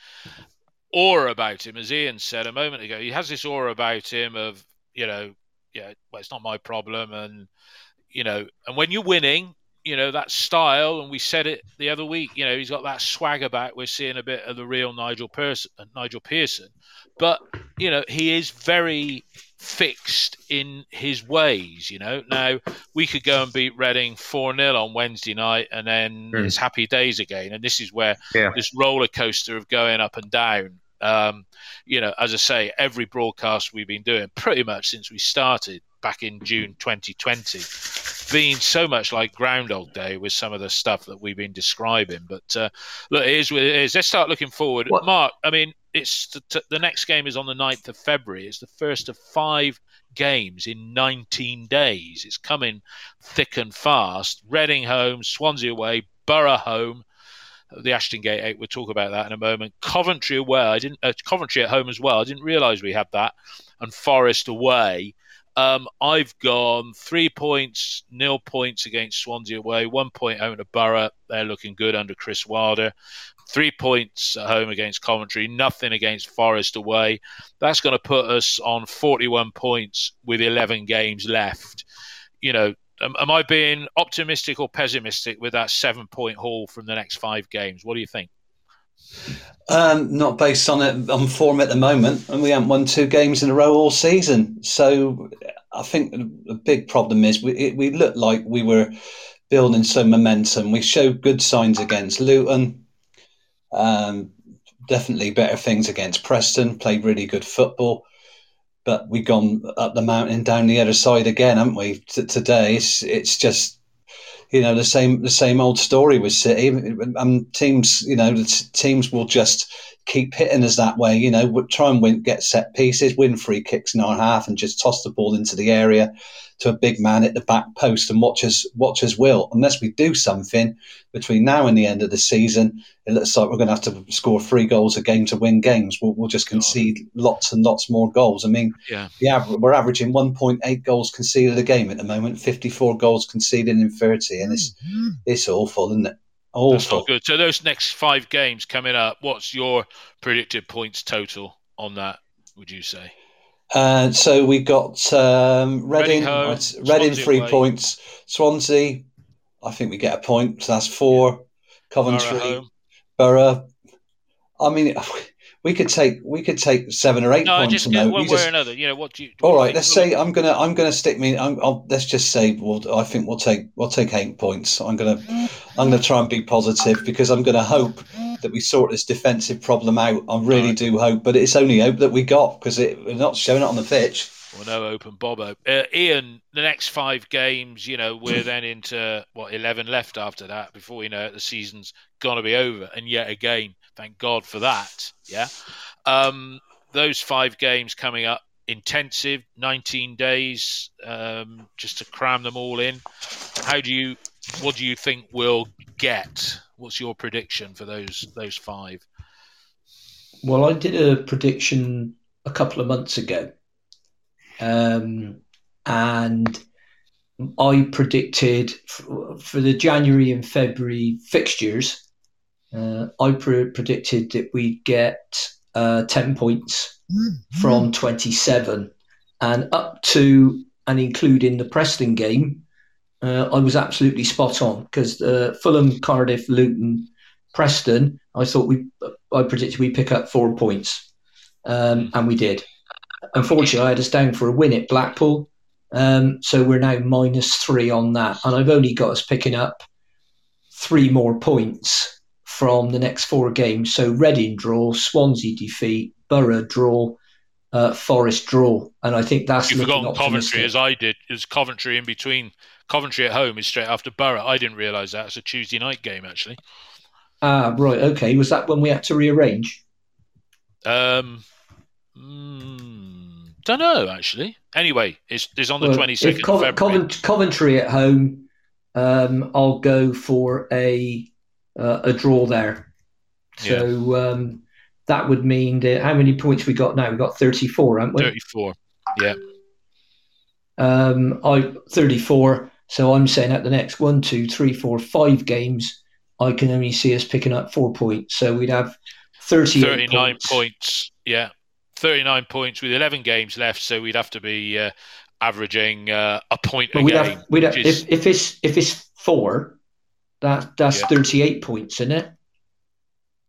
aura about him as Ian said a moment ago he has this aura about him of you know yeah well it's not my problem and you know and when you're winning you know that style and we said it the other week you know he's got that swagger back we're seeing a bit of the real Nigel Pearson Nigel Pearson but you know he is very fixed in his ways. You know, now we could go and beat Reading four 0 on Wednesday night, and then mm. it's happy days again. And this is where yeah. this roller coaster of going up and down. Um, you know, as I say, every broadcast we've been doing pretty much since we started back in June 2020, being so much like Groundhog Day with some of the stuff that we've been describing. But uh, look, it is what it is. Let's start looking forward. What? Mark, I mean, it's the, the next game is on the 9th of February. It's the first of five games in 19 days. It's coming thick and fast. Reading home, Swansea away, Borough home, the Ashton Gate Eight. We'll talk about that in a moment. Coventry away. I didn't. Uh, Coventry at home as well. I didn't realise we had that. and Forest away. Um, I've gone three points, nil points against Swansea away, one point home to Borough. They're looking good under Chris Wilder. Three points at home against Coventry, nothing against Forest away. That's going to put us on 41 points with 11 games left. You know, am, am I being optimistic or pessimistic with that seven point haul from the next five games? What do you think? Um, not based on it on form at the moment, and we haven't won two games in a row all season. So I think the big problem is we it, we looked like we were building some momentum. We showed good signs against Luton. Um, definitely better things against Preston. Played really good football, but we've gone up the mountain down the other side again, haven't we? T- today, it's it's just you know the same the same old story with City. And teams, you know, the teams will just keep hitting us that way. You know, try and win, get set pieces, win free kicks in our half, and just toss the ball into the area to a big man at the back post and watch us watch us will. Unless we do something between now and the end of the season, it looks like we're going to have to score three goals a game to win games. We'll, we'll just concede lots and lots more goals. I mean, yeah, yeah, we're averaging 1.8 goals conceded a game at the moment, 54 goals conceded in 30, and it's mm-hmm. it's awful, isn't it? Awful. That's not good. So those next five games coming up, what's your predicted points total on that? Would you say? Uh, so we've got um, Reading, Reading home, Reading three away. points, Swansea, I think we get a point, so that's four. Coventry, Borough. I mean, we could take we could take seven or eight No, points just get those. one way just- or another. You know what do you? all what do right, let's say I'm gonna I'm gonna stick me. I'm, I'll, let's just say we'll, I think we'll take we'll take eight points. I'm gonna I'm gonna try and be positive because I'm gonna hope that we sort this defensive problem out. I really Right. do hope, but it's only hope that we got because it, we're not showing it on the pitch. Well, no open Bobo. Uh, Ian, the next five games, you know, we're then into what eleven left after that. Before we know it, the season's gonna be over, and yet again, thank God for that. Yeah, um, those five games coming up, intensive, nineteen days, um, just to cram them all in. How do you? What do you think we'll get? What's your prediction for those those five? Well, I did a prediction a couple of months ago, um, and I predicted f- for the January and February fixtures. Uh, I pre- predicted that we'd get uh, ten points from twenty-seven, and up to and including the Preston game, uh, I was absolutely spot on because uh, Fulham, Cardiff, Luton, Preston. I thought we, I predicted we pick up four points, um, and we did. Unfortunately, I had us down for a win at Blackpool, um, so we're now minus three on that, and I've only got us picking up three more points from the next four games. So Reading draw, Swansea defeat, Borough draw, uh, Forest draw, and I think that's You've looking forgotten Coventry as I did. Is Coventry in between? Coventry at home is straight after Borough. I didn't realise that. It's a Tuesday night game actually. Ah, right, okay. Was that when we had to rearrange? Um, mm, don't know actually. Anyway, it's, it's on the Well, twenty if second Cov- of February. Covent- Coventry at home, um, I'll go for a uh, a draw there. So um, that would mean that how many points we got now? We got thirty four, haven't we? Thirty four. Yeah. Um, I thirty four. So I'm saying at the next one, two, three, four, five games, I can only see us picking up four points. So we'd have 39 points. Yeah. Thirty nine points with eleven games left, so we'd have to be uh, averaging uh, a point But a we'd game. have, we'd have, is- if, if it's if it's four, that that's Yeah. thirty eight points, isn't it?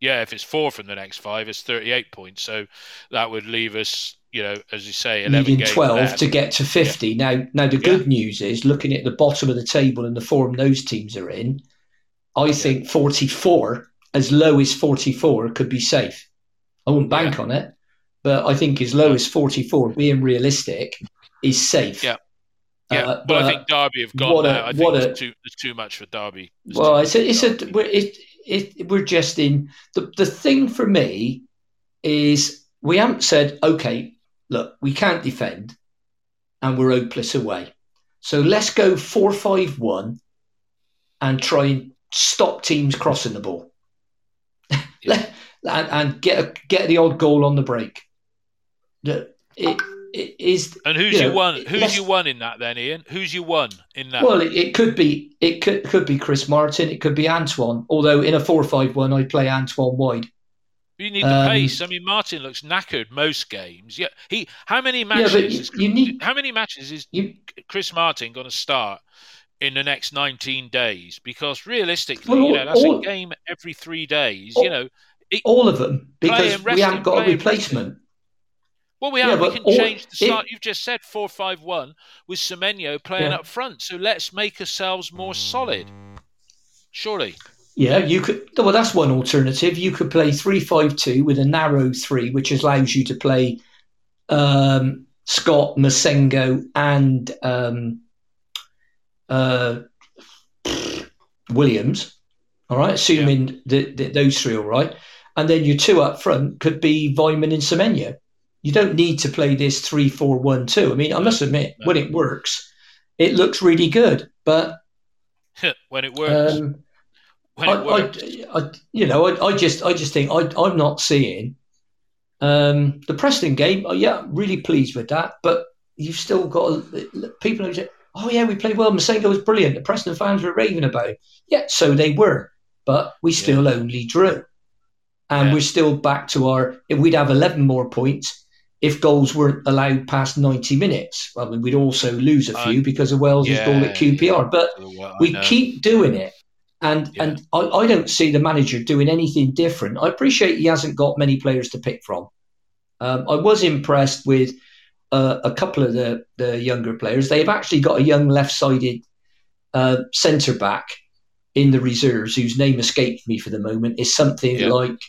yeah, if it's four from the next five, it's thirty eight points. So that would leave us, you know, as you say, eleven needing 12 left. to get to 50. Now, now the good news is looking at the bottom of the table and the form those teams are in, I think 44, as low as 44, could be safe. I wouldn't bank on it, but I think as low mm. as 44, being realistic, is safe. Yeah. Yeah, Uh, but, I think Derby have got what a- I think a- too, too much for Derby. It's Well, it's a, it's a, we're, it, it, we're just in the, the thing for me is we haven't said, okay, look, we can't defend and we're hopeless away. So let's go 4 5 1 and try and stop teams crossing the ball [laughs] and, and get, a, get the odd goal on the break. It, is and who's you you, know, won? Who's you won in that then, Ian? Who's you won in that? Well, it, it could be it could could be Chris Martin, it could be Antoine. Although in a four-five-one, I'd play Antoine wide. you need the um, pace. I mean, Martin looks knackered most games. Yeah, he. How many Yeah, matches? but you, is, you need how many matches is you. Chris Martin going to start in the next 19 days? Because realistically, Well, you know, that's all- a game every three days. all- you know, All of them because we haven't got a replacement. Well, we Yeah, have. we can all- change the start. You've just said four-five-one with Semenyo playing Yeah. up front. So let's make ourselves more solid. Surely. Yeah, you could. Well, that's one alternative. You could play three-five-two with a narrow three, which allows you to play um, Scott, Massengo, and um, uh, Williams. All right, assuming that, that those three are all right, and then your two up front could be Weimann and Semenyo. You don't need to play this three-four-one-two. I mean, I must admit, No. when it works, it looks really good, but. [laughs] when it works. Um, when I, it works. I, I, you know, I, I just, I just think I, I'm not seeing um, the Preston game. Oh, yeah, really pleased with that. But you've still got people who say, "Oh yeah, we played well. Massengo was brilliant." The Preston fans were raving about it. Yeah, so they were, but we still only drew, and Yeah. we're still back to our. If we'd have 11 more points. If goals weren't allowed past 90 minutes, well, then we'd also lose a few because of Wales' yeah, goal at QPR. But Well, we know. keep doing it and Yeah. and I, I don't see the manager doing anything different i appreciate he hasn't got many players to pick from um, i was impressed with uh, a couple of the, the younger players they've actually got a young left-sided uh, centre back in the reserves whose name escapes me for the moment is something Yeah. like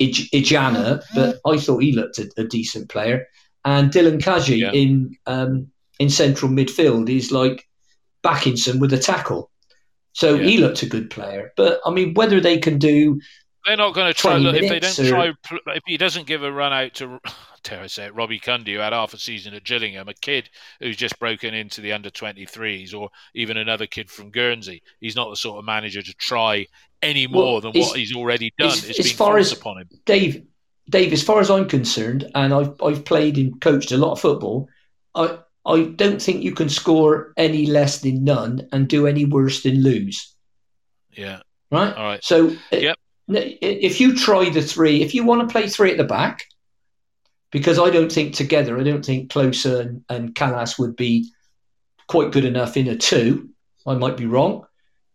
Ij- Ijana, but I thought he looked a, a decent player. And Dylan Kadji Yeah. in um, in central midfield is like Bakinson with a tackle. So Yeah. he looked a good player. But I mean, whether they can do They're not going to try. Look, if they don't or- try, if he doesn't give a run out to, [laughs] dare I say it, Robbie Cundy, who had half a season at Gillingham, a kid who's just broken into the under 23s, or even another kid from Guernsey, he's not the sort of manager to try any Well, more than what he's already done. as- It's as far as- upon him. Dave, Dave, as far as I'm concerned, and I've I've played and coached a lot of football, I I don't think you can score any less than none and do any worse than lose. Yeah. Right? All right. So uh, Yep. if you try the three, if you want to play three at the back, because I don't think together, I don't think Klose and, and Kalas would be quite good enough in a two. I might be wrong.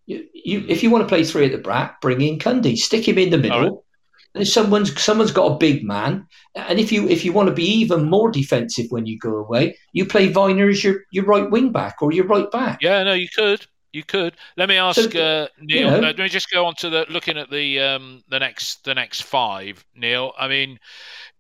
You, you, if you want to play three at the back, bring in Cundy, stick him in the middle. Right. And someone's someone's got a big man, and if you if you want to be even more defensive when you go away, you play Vyner as your, your right wing back or your right back. Yeah, no, you could. You could. Let me ask So, uh, Neil. know- uh, let me just go on to the looking at the um, the next the next five. Neil, I mean,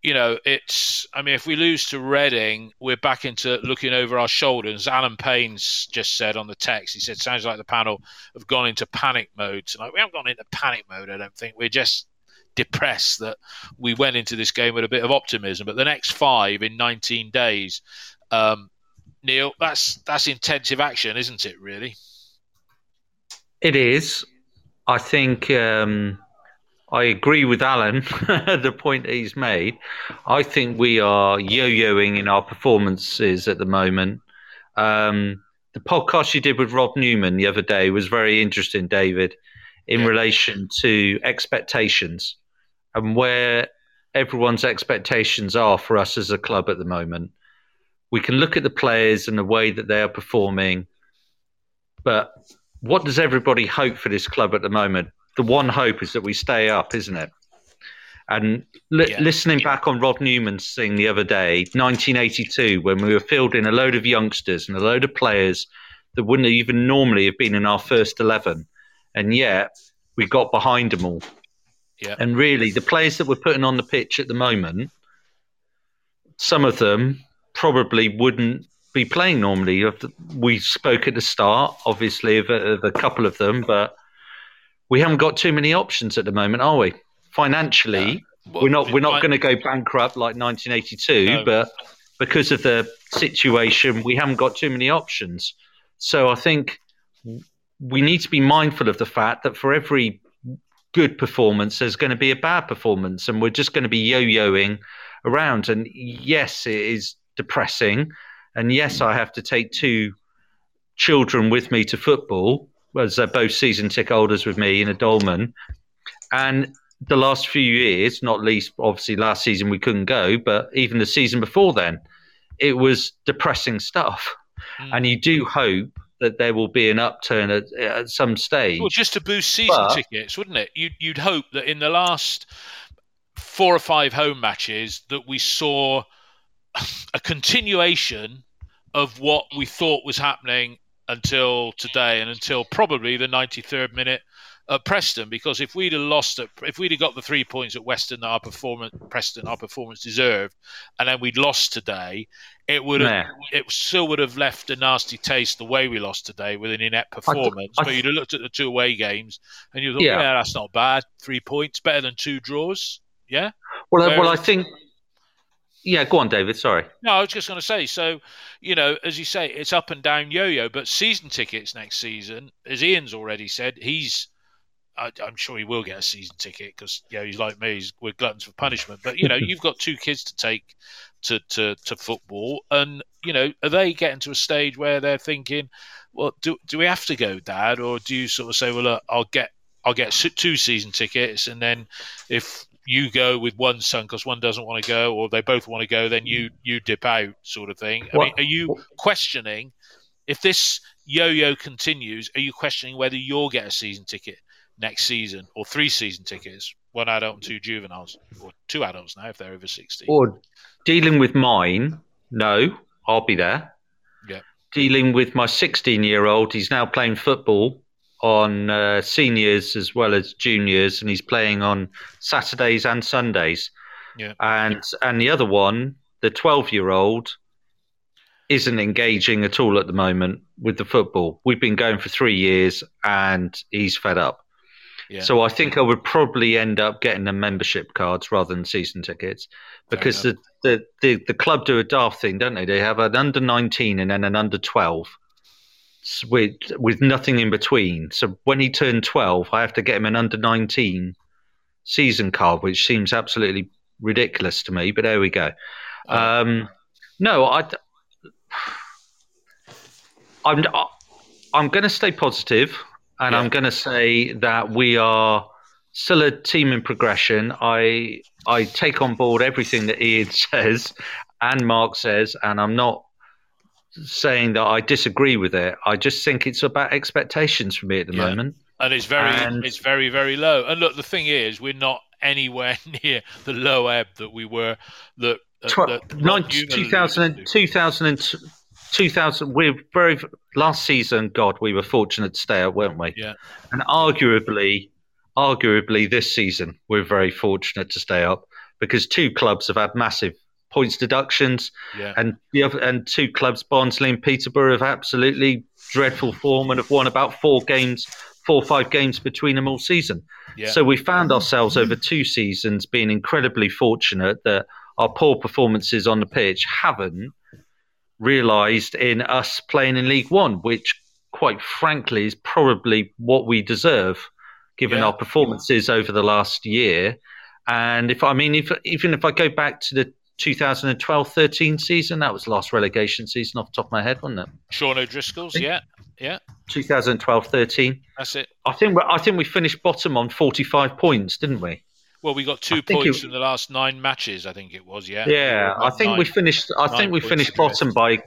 you know, it's. I mean, if we lose to Reading, we're back into looking over our shoulders. Alan Payne's just said on the text. He said, "Sounds like the panel have gone into panic mode tonight." We haven't gone into panic mode. I don't think we're just depressed that we went into this game with a bit of optimism. But the next five in 19 days, um, Neil, that's that's intensive action, isn't it? Really. It is. I think um, I agree with Alan, [laughs] the point he's made. I think we are yo yoing in our performances at the moment. Um, the podcast you did with Rob Newman the other day was very interesting, David, in Yeah. relation to expectations and where everyone's expectations are for us as a club at the moment. We can look at the players and the way that they are performing, but what does everybody hope for this club at the moment? The one hope is that we stay up, isn't it? And li- Yeah. listening back on Rob Newman's thing the other day, 1982, when we were fielding a load of youngsters and a load of players that wouldn't even normally have been in our first 11, and yet we got behind them all. Yeah. And really, the players that we're putting on the pitch at the moment, some of them probably wouldn't be playing normally. We spoke at the start, obviously, of a, of a couple of them, but we haven't got too many options at the moment, are we? Financially, we're not we're not going to go bankrupt like 1982, No. but because of the situation, we haven't got too many options. So I think we need to be mindful of the fact that for every good performance, there's going to be a bad performance, and we're just going to be yo-yoing around. And yes, it is depressing. And yes, I have to take two children with me to football, as they're both season ticket holders with me in a Dolman. And the last few years, not least obviously last season we couldn't go, but even the season before then, it was depressing stuff. Mm. And you do hope that there will be an upturn at, at some stage. Well, just to boost season but, tickets, wouldn't it? You'd, you'd hope that in the last four or five home matches that we saw [laughs] a continuation of what we thought was happening until today and until probably the 93rd minute at Preston because if we'd have lost it, if we'd have got the three points at Western our performance, Preston our performance deserved, and then we'd lost today, it would have, it still would have left a nasty taste the way we lost today with an inept performance. I, I, but you'd have looked at the two away games and you thought, yeah. yeah. that's not bad, three points, better than two draws. Yeah. Well, Whereas, well, I think. Yeah, go on, David. Sorry. No, I was just going to say. So, you know, as you say, it's up and down yo-yo. But season tickets next season, as Ian's already said, he's I, am sure he will get a season ticket because you know he's like me. He's, we're gluttons for punishment. But you know, you've got two kids to take to, to, to football, and you know, are they getting to a stage where they're thinking, well, do do we have to go, Dad, or do you sort of say, well, look, I'll get I'll get two season tickets, and then if you go with one son because one doesn't want to go, or they both want to go, then you you dip out, sort of thing. I mean, are you questioning if this yo-yo continues? Are you questioning whether you'll get a season ticket? next season, or three season tickets, one adult and two juveniles, or two adults now if they're over sixty? Or dealing with mine, no, I'll be there. Yeah. Dealing with my 16 year old, he's now playing football on uh, seniors as well as juniors, and he's playing on Saturdays and Sundays. Yeah. And and the other one, the 12 year old, isn't engaging at all at the moment with the football. We've been going for three years, and he's fed up. So I think I would probably end up getting the membership cards rather than season tickets because the, the, the, the, club do a daft thing, don't they? They have an under 19 and then an under 12 with, with nothing in between. So when he turned 12, I have to get him an under 19 season card, which seems absolutely ridiculous to me, but there we go. Um, no, I, I'm, I'm going to stay positive and yeah. I'm going to say that we are still a team in progression. I I take on board everything that Ian [laughs] says and Mark says, and I'm not saying that I disagree with it. I just think it's about expectations for me at the yeah. moment. And it's very and, it's very very low. And look, the thing is, we're not anywhere [laughs] near the low ebb that we were that. Uh, tw- that 2000, 2000, 2000 we're very last season god we were fortunate to stay out weren't we yeah and arguably arguably this season we're very fortunate to stay up because two clubs have had massive points deductions yeah. and the other and two clubs barnsley and peterborough have absolutely dreadful form and have won about four games four or five games between them all season yeah. so we found ourselves over two seasons being incredibly fortunate that our poor performances on the pitch haven't realised in us playing in League One, which, quite frankly, is probably what we deserve given yeah. our performances over the last year. And if I mean, if even if I go back to the 2012-13 season, that was the last relegation season off the top of my head, wasn't it? Sean O'Driscoll's, yeah, yeah. 2012-13. That's it. I think I think we finished bottom on 45 points, didn't we? Well, we got two points it, in the last nine matches. I think it was. Yeah. Yeah, I think nine, we finished. I think we finished bottom by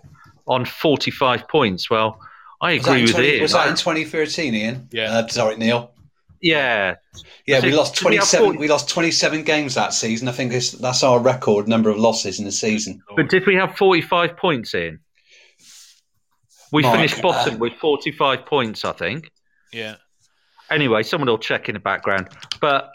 on forty-five points. Well, I agree with 20, it. Was that in 2013, Ian? Yeah. Uh, sorry, Neil. Yeah. Yeah, we lost 27. We, we, lost 27 games that season. I think that's our record number of losses in the season. But did we have 45 points in? We Mike, finished bottom uh, with 45 points, I think. Yeah. Anyway, someone will check in the background. But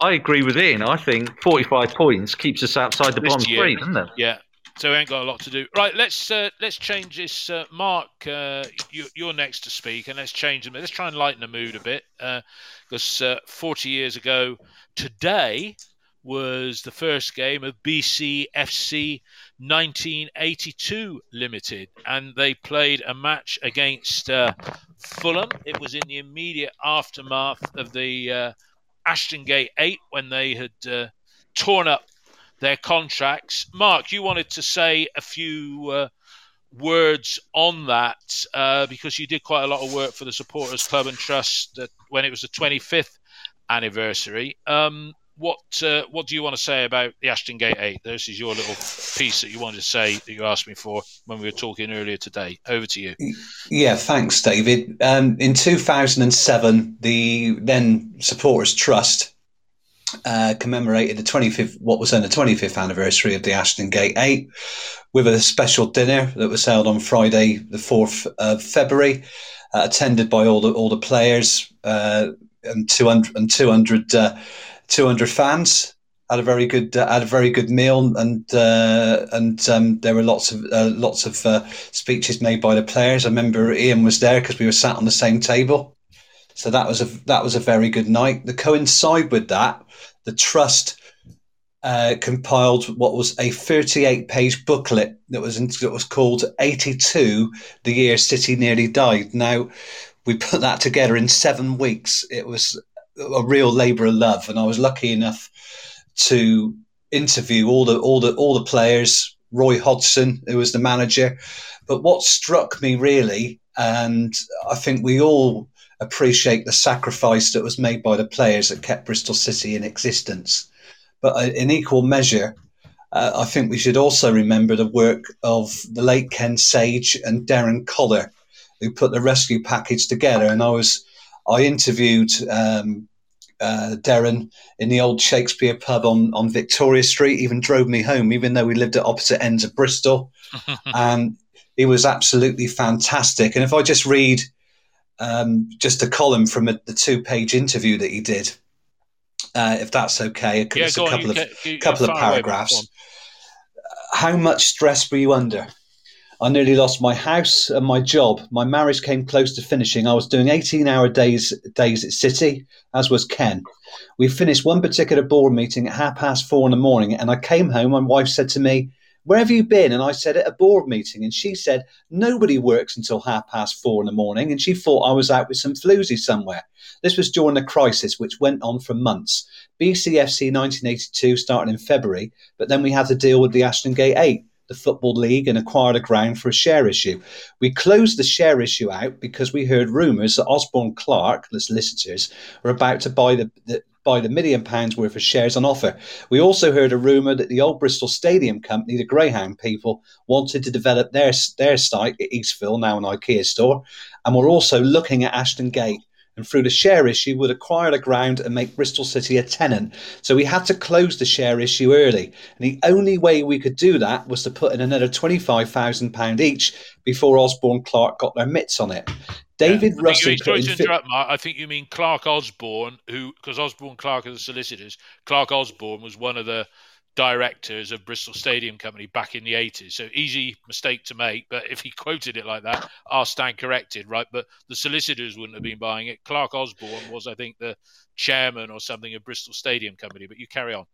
I agree with Ian. I think 45 points keeps us outside the this bottom year, three, doesn't it? Yeah. So we ain't got a lot to do. Right, let's uh, let's change this. Uh, Mark, uh, you, are next to speak, and let's change them. Let's try and lighten the mood a bit, because uh, uh, 40 years ago today was the first game of BCFC 1982 Limited, and they played a match against uh, Fulham. It was in the immediate aftermath of the Ashton Gate 8 when they had torn up their contracts. Mark, you wanted to say a few uh, words on that uh, because you did quite a lot of work for the Supporters Club and Trust when it was the 25th anniversary. Um, what uh, what do you want to say about the Ashton Gate Eight? This is your little piece that you wanted to say that you asked me for when we were talking earlier today. Over to you. Yeah, thanks, David. Um, in 2007, the then Supporters Trust uh, commemorated the 25th, what was then the 25th anniversary of the Ashton Gate Eight, with a special dinner that was held on Friday, the 4th of February, uh, attended by all the all the players uh, and 200 and 200 200 fans. Had a very good uh, had a very good meal, and uh, and um, there were lots of uh, lots of uh, speeches made by the players. I remember Ian was there because we were sat on the same table, so that was a that was a very good night. To coincide with that, the trust uh, compiled what was a 38 page booklet that was in, that was called 82 the year city nearly died now we put that together in seven weeks it was a real labour of love, and I was lucky enough to interview all the all the all the players. Roy Hodgson, who was the manager, but what struck me really, and I think we all appreciate the sacrifice that was made by the players that kept Bristol City in existence. But uh, in equal measure, uh, I think we should also remember the work of the late Ken Sage and Deryn Coller, who put the rescue package together. And I was I interviewed um, uh, Darren in the old Shakespeare pub on, on Victoria Street, even drove me home, even though we lived at opposite ends of Bristol. [laughs] and he was absolutely fantastic. And if I just read um, just a column from a, the two page interview that he did, uh, if that's okay, yeah, a couple on, of, couple of paragraphs. How much stress were you under? I nearly lost my house and my job. My marriage came close to finishing. I was doing 18 hour days days at City, as was Ken. We finished one particular board meeting at half past four in the morning, and I came home. My wife said to me, Where have you been? And I said, At a board meeting. And she said, Nobody works until half past four in the morning. And she thought I was out with some floozy somewhere. This was during the crisis, which went on for months. BCFC 1982 started in February, but then we had to deal with the Ashton Gate 8 the Football League and acquired a ground for a share issue. We closed the share issue out because we heard rumours that Osborne Clarke, the solicitors, were about to buy the, the buy the million pounds worth of shares on offer. We also heard a rumour that the old Bristol Stadium company, the Greyhound people, wanted to develop their their site at Eastville, now an IKEA store, and were also looking at Ashton Gate and through the share issue would acquire the ground and make Bristol City a tenant. So we had to close the share issue early. And the only way we could do that was to put in another £25,000 each before Osborne Clarke got their mitts on it. David yeah, Russell. Sorry to interrupt, Mark. I think you mean Clark Osborne, who, because Osborne Clark are the solicitors, Clark Osborne was one of the directors of Bristol Stadium Company back in the 80s. So easy mistake to make, but if he [laughs] quoted it like that, I'll stand corrected, right? But the solicitors wouldn't have been buying it. Clark Osborne was, I think, the chairman or something of Bristol Stadium Company, but you carry on.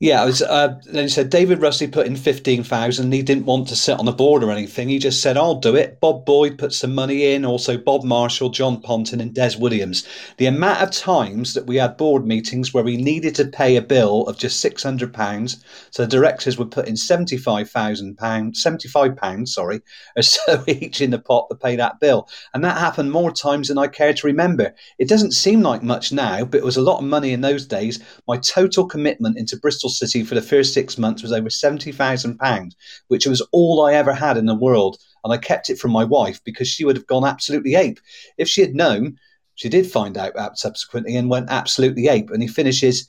Yeah, was, uh, then he said David Rusty put in 15,000. He didn't want to sit on the board or anything. He just said, I'll do it. Bob Boyd put some money in, also Bob Marshall, John Ponton, and Des Williams. The amount of times that we had board meetings where we needed to pay a bill of just £600, so the directors would put in £75,000, £75, sorry, [laughs] or so each in the pot to pay that bill. And that happened more times than I care to remember. It doesn't seem like much now, but it was a lot of money in those days. My total commitment into Bristol City for the first six months was over £70,000, which was all I ever had in the world. And I kept it from my wife because she would have gone absolutely ape. If she had known, she did find out subsequently and went absolutely ape. And he finishes,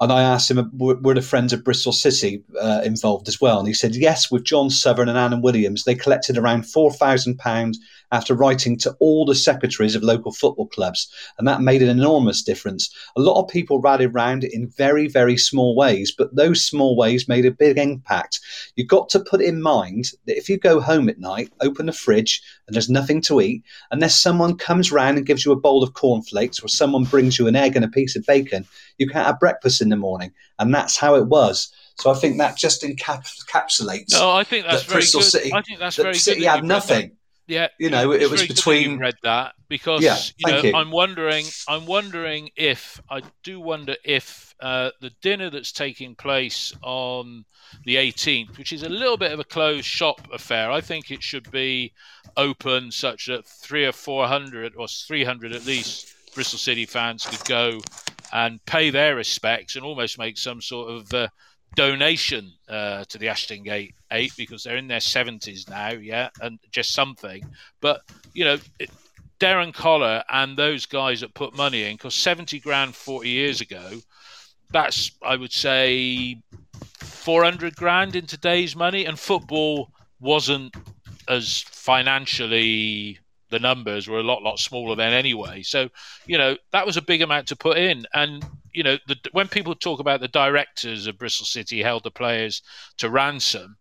and I asked him, were, the Friends of Bristol City uh, involved as well? And he said, yes, with John Southern and Anna Williams. They collected around £4,000 after writing to all the secretaries of local football clubs. And that made an enormous difference. A lot of people rallied around in very, very small ways, but those small ways made a big impact. You've got to put in mind that if you go home at night, open the fridge, and there's nothing to eat, unless someone comes round and gives you a bowl of cornflakes or someone brings you an egg and a piece of bacon, you can't have breakfast in the morning. And that's how it was. So I think that just encapsulates. No, I think that's that very Bristol good. City, I think that's very City good. had nothing. Yeah, you know, it was between. read that because yeah, you know you. I'm wondering. I'm wondering if I do wonder if uh, the dinner that's taking place on the 18th, which is a little bit of a closed shop affair, I think it should be open such that three or four hundred or 300 at least Bristol City fans could go and pay their respects and almost make some sort of uh, donation uh, to the Ashton Gate Eight because they're in their seventies now, yeah, and just something. But you know, it, Deryn Coller and those guys that put money in, because seventy grand forty years ago, that's I would say four hundred grand in today's money, and football wasn't as financially the numbers were a lot lot smaller then anyway. So you know that was a big amount to put in, and you know the, when people talk about the directors of Bristol City held the players to ransom,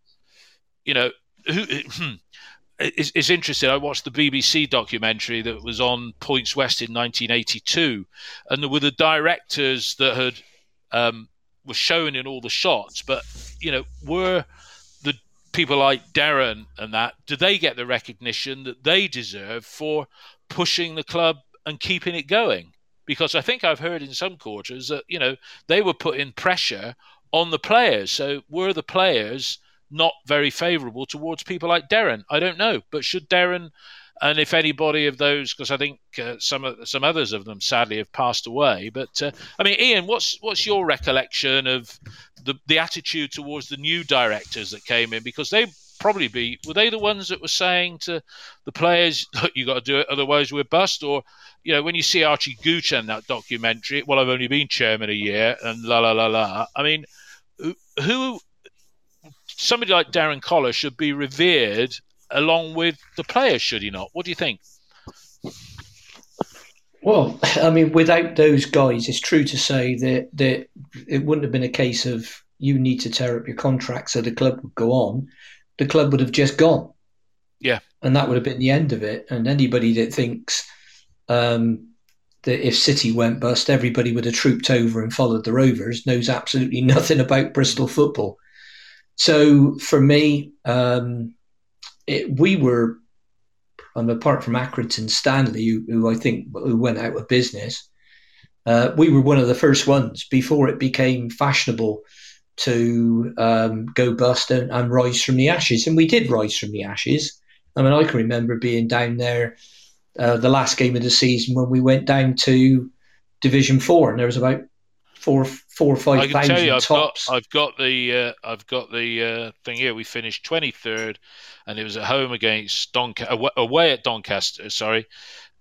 you know. [clears throat] It's, it's interesting. I watched the BBC documentary that was on Points West in 1982, and there were the directors that had um, were shown in all the shots, but you know were the people like Deryn and that, do they get the recognition that they deserve for pushing the club and keeping it going? Because I think I've heard in some quarters that, you know, they were putting pressure on the players. So were the players not very favourable towards people like Deryn? I don't know. But should Deryn and if anybody of those, because I think uh, some some others of them sadly have passed away. But uh, I mean, Ian, what's what's your recollection of the the attitude towards the new directors that came in? Because they probably be were they the ones that were saying to the players, [laughs] "Look, you got to do it, otherwise we're bust." Or you know, when you see Archie Gooch in that documentary, well, I've only been chairman a year, and la la la la. I mean, who somebody like Deryn Coller should be revered along with the players, should he not? What do you think? Well, [laughs] I mean, without those guys, it's true to say that that it wouldn't have been a case of you need to tear up your contract so the club would go on. The club would have just gone. Yeah, and that would have been the end of it. And anybody that thinks um, that if City went bust, everybody would have trooped over and followed the Rovers knows absolutely [laughs] nothing about Bristol football. So for me, um, it, we were, um, apart from Accrington Stanley, who, who, I think who went out of business, uh, we were one of the first ones before it became fashionable to um, go bust and, and, rise from the ashes. And we did rise from the ashes. I mean, I can remember being down there uh, the last game of the season when we went down to Division Four, and there was about four four or five tell you, I've tops. got I've got the uh, I've got the uh, thing here. We finished twenty third, and it was at home against Doncaster, away at Doncaster. Sorry,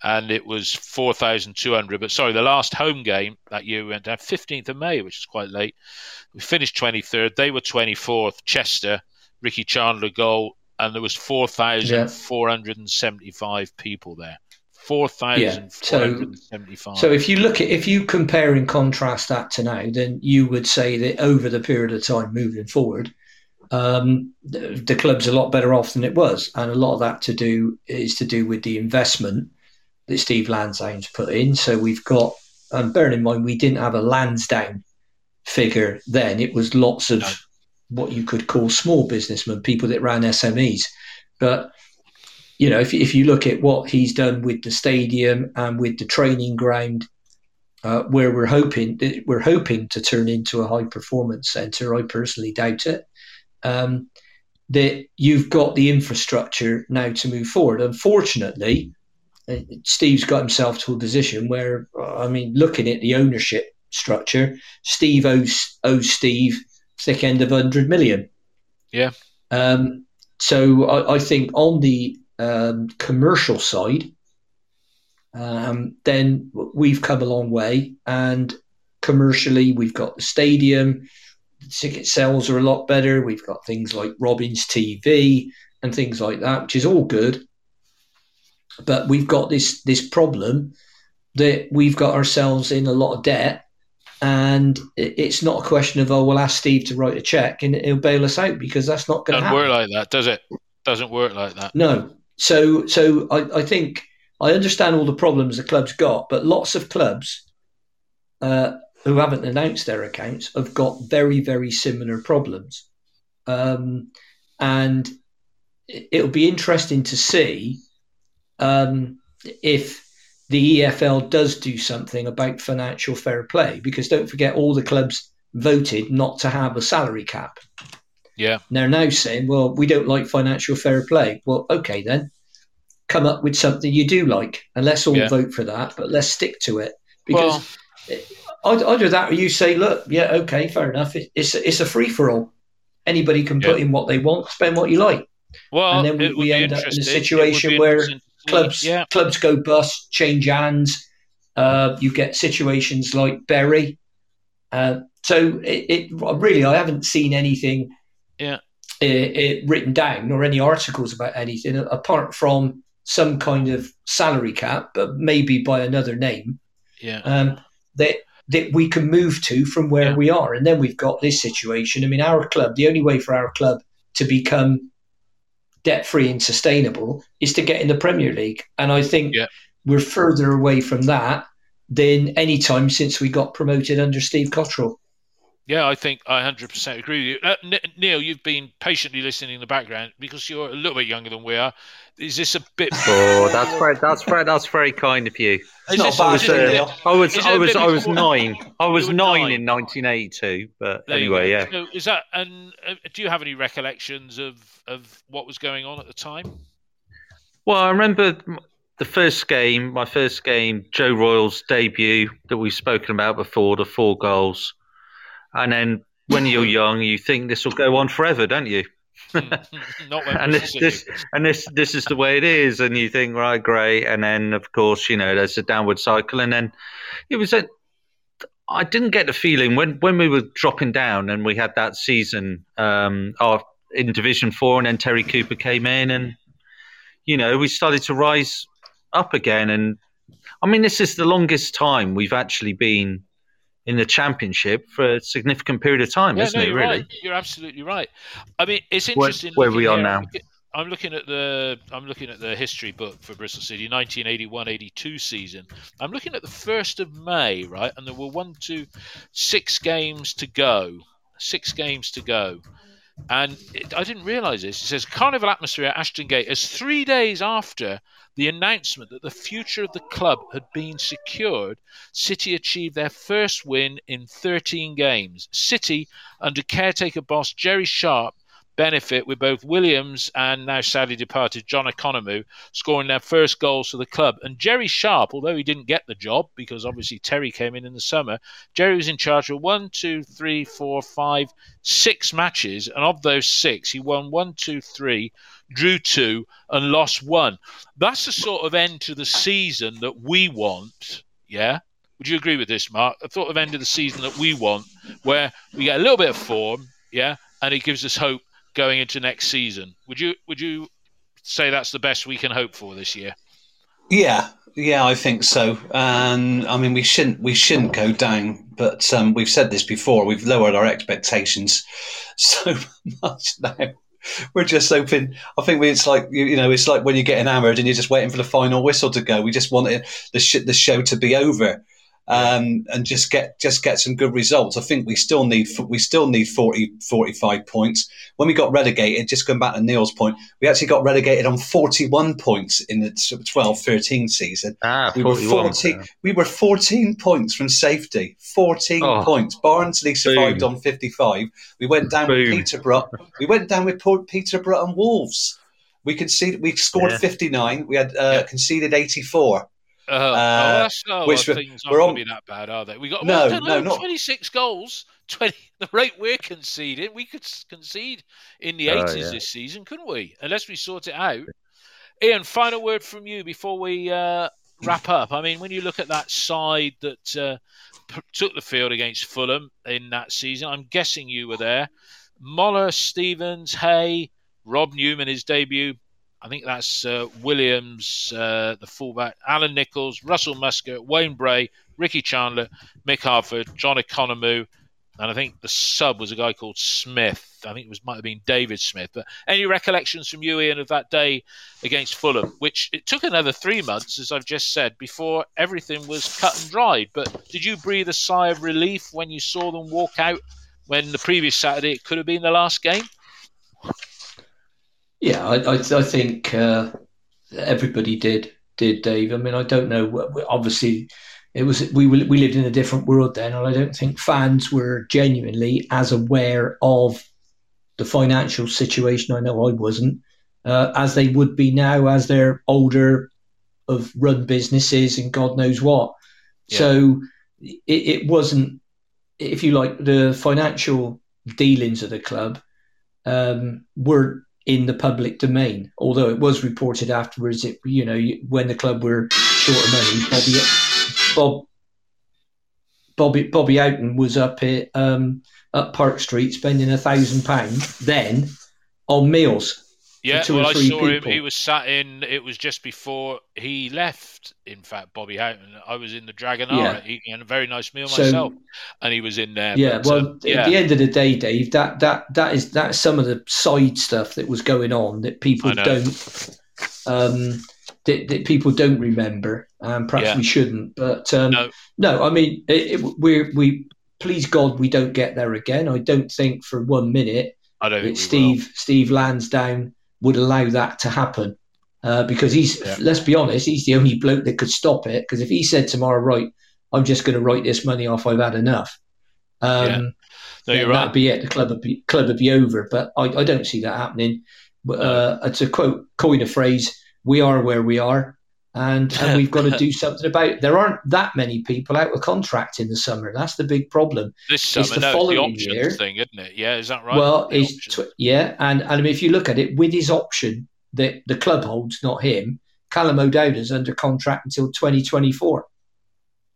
and it was four thousand two hundred. But sorry, the last home game that year we went down fifteenth of May, which is quite late. We finished twenty third. They were twenty fourth. Chester, Ricky Chandler goal, and there was four thousand four hundred and seventy five people there. Four thousand four hundred seventy-five. So, so if you look at if you compare and contrast that to now, then you would say that over the period of time moving forward, um, the, the, club's a lot better off than it was, and a lot of that to do is to do with the investment that Steve Lansdown's put in. So we've got, um, bearing in mind, we didn't have a Lansdown figure then; it was lots of no. what you could call small businessmen, people that ran SMEs, but you know, if, if you look at what he's done with the stadium and with the training ground, uh, where we're hoping we're hoping to turn into a high performance centre, I personally doubt it. Um, that you've got the infrastructure now to move forward. Unfortunately, Steve's got himself to a position where, I mean, looking at the ownership structure, Steve owes, owes Steve thick end of 100 million. Yeah. Um, so I, I, think on the um, commercial side, um, then we've come a long way. And commercially, we've got the stadium, the ticket sales are a lot better. We've got things like Robins TV and things like that, which is all good. But we've got this this problem that we've got ourselves in a lot of debt and it's not a question of oh we'll ask Steve to write a check and he'll bail us out because that's not going to happen. Work like that, does it? Doesn't work like that. No, so, so I, I think I understand all the problems the club's got, but lots of clubs uh, who haven't announced their accounts have got very, very similar problems. Um, and it'll be interesting to see um, if the EFL does do something about financial fair play, because don't forget, all the clubs voted not to have a salary cap. Yeah. And they're now saying, well, we don't like financial fair play. Well, okay, then come up with something you do like, and let's all Yeah. vote for that, but let's stick to it. Because I'd- either that or you say, look, yeah, okay, fair enough. It, it's, a, it's a free for all. Anybody can put in what they want, spend what you like. Well, And then we- we be end up in a interesting. It would situation where interesting to see- clubs Yeah. clubs go bust, change hands. Uh, you get situations like Bury. Uh, so it, it really, I haven't seen anything. Yeah. i i written down or any articles about anything apart from some kind of salary cap, but maybe by another name Yeah. um, that that we can move to from where Yeah. we are, and then we've got this situation. I mean, our club. The only way for our club to become debt free and sustainable is to get in the Premier League, and I think Yeah. we're further away from that than any time since we got promoted under Steve Cotterill. Yeah, I think I 100% agree with you. Uh, N- Neil, you've been patiently listening in the background because you're a little bit younger than we are. Is this a bit? Oh, that's very, that's very, that's very kind of you. Is not bad, is I was, it a Neil. bit- Neil. uh, I was, Is it I a was, I was nine. I was nine, nine. in 1982. But There anyway, yeah. So is that and uh, do you have any recollections of of what was going on at the time? Well, I remember the first game, my first game, Joe Royle's debut that we've spoken about before, the four goals. And then when you're [laughs] young, you think this will go on forever, don't you? [laughs] Not when [laughs] and this, this and this this is the way it is, and you think right, great, and then of course you know there's a downward cycle, and then it was a. I didn't get the feeling when when we were dropping down and we had that season um, of in Division Four, and then Terry Cooper came in, and you know we started to rise up again, and I mean this is the longest time we've actually been in the championship for a significant period of time, yeah, isn't no, it? Really? right. You're absolutely right. I mean, it's interesting. where looking we are here, now. I'm looking- I'm looking at the I'm looking at the history book for Bristol City 1981-82 season. I'm looking at the first of May, right, and there were one, two, six games to go. Six games to go. And it, I didn't realise this. It says carnival atmosphere at Ashton Gate as three days after the announcement that the future of the club had been secured, City achieved their first win in 13 games. City, under caretaker boss Gerry Sharpe, benefit with both Williams and now sadly departed John Economou scoring their first goals for the club. And Gerry Sharpe, although he didn't get the job because obviously Terry came in in the summer, Gerry was in charge of one, two, three, four, five, six matches, and of those six, he won one, two, three, drew two, and lost one. That's the sort of end to the season that we want. Yeah. Would you agree with this, Mark? The sort of end of the season that we want, where we get a little bit of form, yeah, and it gives us hope going into next season. Would you would you say that's the best we can hope for this year? Yeah, yeah, I think so. And I mean, we shouldn't we shouldn't go down, but um, we've said this before. We've lowered our expectations [laughs] so much now. [laughs] We're just hoping. I think we, it's like you, you know, it's like when you're getting hammered and you're just waiting for the final whistle to go. We just want the sh- the show to be over. Um, and just get just get some good results. I think we still need we still need 40, 45 points. When we got relegated, just going back to Neil's point, we actually got relegated on 41 points in the 12-13 season. Ah, We were 41. 14, we were 14 points from safety. 14 Oh. points. Barnsley survived Boom. on 55. We went down with Peterborough. We went down with Peterborough and Wolves. We conceded. We scored Yeah. 59. We had uh, Yeah. conceded 84. Uh, oh, that's, oh, which well, things we're aren't on- going to be that bad, are they? We got No, well, no, not- 26 goals. [laughs] 20 the rate we're conceding, we could concede in the Oh, 80s yeah. this season, couldn't we? Unless we sort it out. Ian, final word from you before we uh, [laughs] wrap up. I mean, when you look at that side that uh, took the field against Fulham in that season, I'm guessing you were there. Moller, Stevens, Hay, Rob Newman, his debut. I think that's uh, Williams, uh, the fullback, Alan Nichols, Russell Musker, Wayne Bray, Ricky Chandler, Mick Harford, John Economou, and I think the sub was a guy called Smith. I think it was might have been David Smith. But any recollections from you, Ian, of that day against Fulham? Which it took another three months, as I've just said, before everything was cut and dried. But did you breathe a sigh of relief when you saw them walk out? When the previous Saturday it could have been the last game. Yeah, I, I, I think uh, everybody did did Dave. I mean, I don't know. Obviously, it was we we lived in a different world then, and I don't think fans were genuinely as aware of the financial situation. I know I wasn't uh, as they would be now as they're older, of run businesses and God knows what. Yeah. So it, it wasn't, if you like, the financial dealings of the club um, were in the public domain. Although it was reported afterwards, it you know when the club were short of money, Bobby Bob Bobby Bobby Houghton was up at um, up Park Street spending a thousand pounds then on meals. Yeah, well, I saw people. him. He was sat in. It was just before he left. In fact, Bobby Houghton. I was in the Dragonara yeah. eating a very nice meal so, myself, and he was in there. Yeah, but, well, um, yeah. at the end of the day, Dave, that that that is that's some of the side stuff that was going on that people don't. Um, that, that people don't remember, and perhaps yeah. we shouldn't. But um, no. no, I mean, it, it, we we please God we don't get there again. I don't think for one minute I don't Steve will. Steve Lansdown would allow that to happen uh, because he's yeah. let's be honest, he's the only bloke that could stop it. Because if he said tomorrow, right, I'm just going to write this money off, I've had enough. Um, yeah. No, you're right. That'd be it. The club would be club would be over. But I, I don't see that happening. Uh, to quote, coin a phrase, "We are where we are." And, [laughs] and we've got to do something about it. There aren't that many people out of contract in the summer. That's the big problem. This summer, it's the no, following the year thing, isn't it? Yeah, is that right? Well, it's tw- yeah, and and I mean, if you look at it, with his option that the club holds, not him, Callum O'Dowda's under contract until 2024.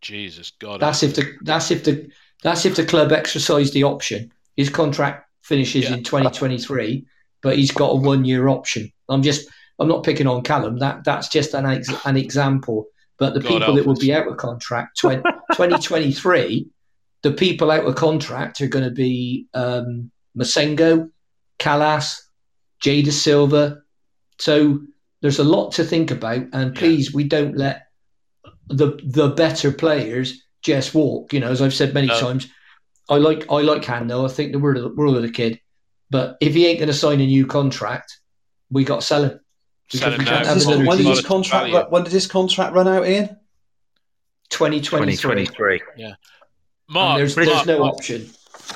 Jesus God, that's if the that's if the that's if the club exercise the option. His contract finishes yeah. in 2023, but he's got a one year option. I'm just I'm not picking on Callum. That that's just an ex, an example. But the God people that will be out of contract [laughs] 20, 2023, the people out of contract are going to be um, Massengo, Kalas, Jay Dasilva. So there's a lot to think about, and please, yeah. we don't let the the better players just walk. You know, as I've said many no. times, I like I like Hando. I think the world of the, world of the kid, but if he ain't going to sign a new contract, we got to sell him. When did his contract? When did his contract run out, Ian? 2023. 2023. Yeah. Mark, there's, there's no Mark, option.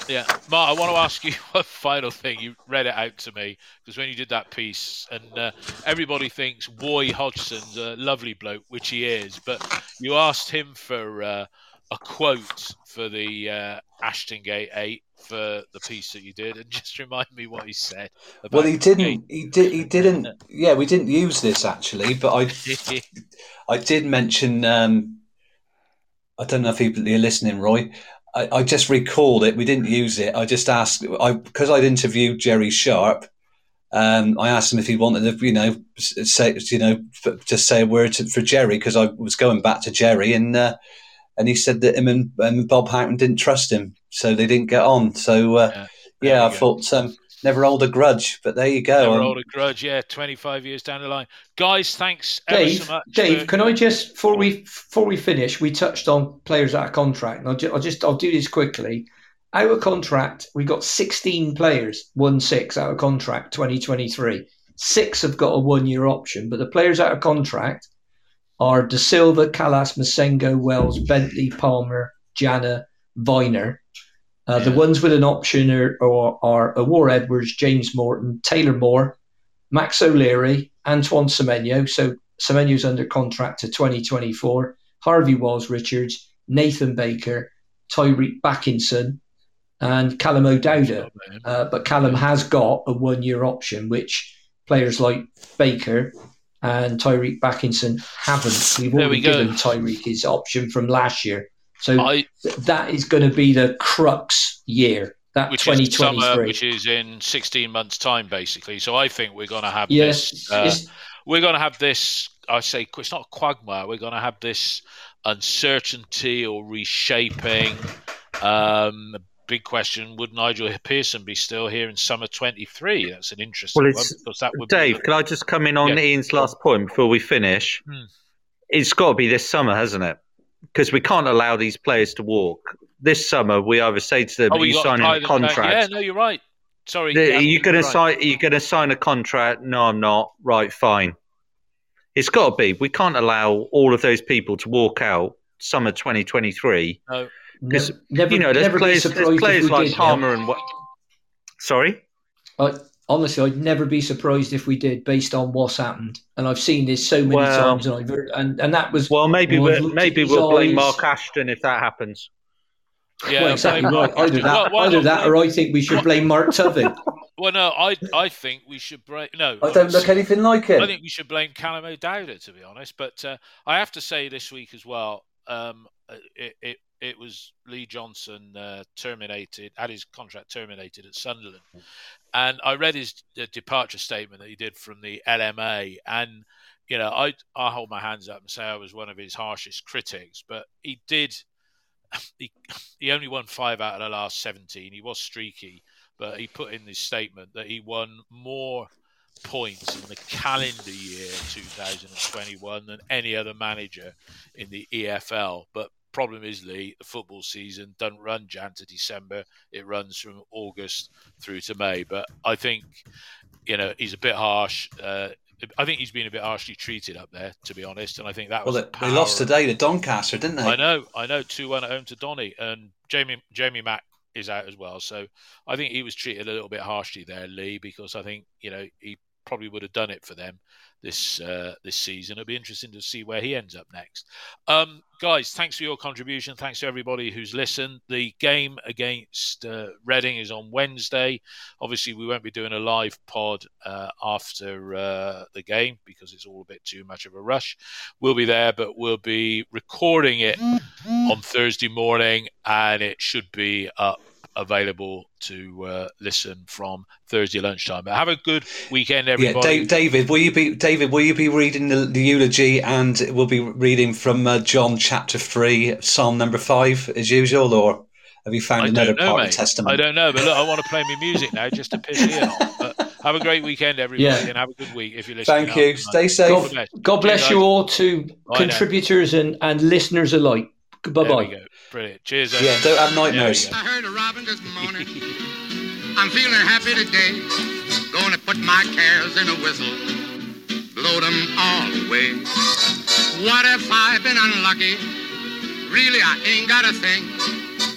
Yeah, Mark, I want to ask you [laughs] a final thing. You read it out to me because when you did that piece, and uh, everybody thinks Roy Hodgson's a lovely bloke, which he is, but you asked him for uh, a quote for the uh, Ashton Gate 8 for the piece that you did, and [laughs] just remind me what he said. well, he didn't. He did. He didn't. Yeah, we didn't use this actually, but I, [laughs] I did mention. Um, I don't know if people are listening, Roy. I, I, just recalled it. We didn't use it. I just asked. I because I'd interviewed Gerry Sharpe. Um, I asked him if he wanted to, you know, say, you know, just say a word to, for Gerry because I was going back to Gerry and. Uh, and he said that him and, and Bob Houghton didn't trust him so they didn't get on. So uh, yeah, yeah I go. thought um, never hold a grudge, but there you go. Never um, hold a grudge. Yeah, twenty five years down the line, guys. Thanks, Dave. So Dave, for... can I just before we before we finish, we touched on players out of contract, and I'll, ju- I'll just I'll do this quickly. Out of contract, we got 16 players, one six out of contract, 2023. Six have got a one year option, but the players out of contract are Dasilva, Kalas, Massengo, Wells, Bentley, Palmer, Jana, Vyner. Uh, yeah. The ones with an option are, are, are Owura Edwards, James Morton, Taylor Moore, Max O'Leary, Antoine Semenyo. So Semenyo's under contract to 2024. Harvey Wiles-Richards, Nathan Baker, Tyreeq Bakinson, and Callum O'Dowda. Oh, uh, but Callum has got a one year option, which players like Baker and Tyreeq Bakinson haven't. We've already we given Tyreeq his option from last year. So I, that is going to be the crux year. That which 2023. Is summer, which is in 16 months' time, basically. So I think we're going to have yes, this. Uh, we're going to have this. I say it's not quagmire. We're going to have this uncertainty or reshaping. Um, big question: Would Nigel Pearson be still here in summer 23? That's an interesting well, one because that would. Dave, can I just come in on yeah. Ian's last point before we finish? Hmm. It's got to be this summer, hasn't it? because we can't allow these players to walk. This summer, we either say to them, oh, "You sign a contract." Yeah, no, you're right. Sorry, the, yeah, are you going to sign? Are you going to sign a contract? No, I'm not. Right, fine. It's got to be. We can't allow all of those people to walk out summer 2023. No. Because never, you know, there's players, there's players like did, Palmer yeah. and what. Sorry. I, honestly, I'd never be surprised if we did, based on what's happened. And I've seen this so many well, times, and, I've, and and that was well, maybe we'll, maybe we'll blame Mark Ashton if that happens. Yeah, well, exactly right. Either that, well, either that, or I think we should blame Mark Tubby. [laughs] Well, no, I I think we should blame. No, I don't look anything like it. I think we should blame Callum O'Dowda, to be honest. But uh, I have to say this week as well, um, it, it it was Lee Johnson uh, terminated, had his contract terminated at Sunderland, and I read his departure statement that he did from the LMA, and you know I I hold my hands up and say I was one of his harshest critics, but he did. [laughs] He, he only won five out of the last 17. He was streaky, but he put in this statement that he won more points in the calendar year 2021 than any other manager in the EFL. But problem is, Lee, the football season doesn't run Jan to December; it runs from August through to May. But I think, you know, he's a bit harsh. Uh, I think he's been a bit harshly treated up there, to be honest. And I think that well, was they, they lost today to Doncaster, didn't they? I know, I know. Two one at home to Donny, and Jamie Jamie Mack is out as well. So I think he was treated a little bit harshly there, Lee, because I think you know he probably would have done it for them this uh, this season. It'll be interesting to see where he ends up next. Um, guys, thanks for your contribution. Thanks to everybody who's listened. The game against uh, Reading is on Wednesday. Obviously, we won't be doing a live pod uh, after uh, the game because it's all a bit too much of a rush. We'll be there, but we'll be recording it on Thursday morning, and it should be up available to uh, listen from Thursday lunchtime. But have a good weekend, everybody. Yeah, David, will you be David? Will you be reading the, the eulogy, and we'll be reading from uh, John chapter three, Psalm number five, as usual, or have you found I another know, part mate. of Testament? I don't know, but look, I want to play my music now just to piss you off. But have a great weekend, everybody, yeah. and have a good week if you're listening. Thank you. Stay safe. God bless, God bless you all to Bye contributors and, and listeners alike. Bye bye. Brilliant. Cheers. Yeah, don't have nightmares. I heard a robin this morning. I'm feeling happy today. Gonna put my cares in a whistle. Blow them all away. What if I've been unlucky? Really, I ain't got a thing.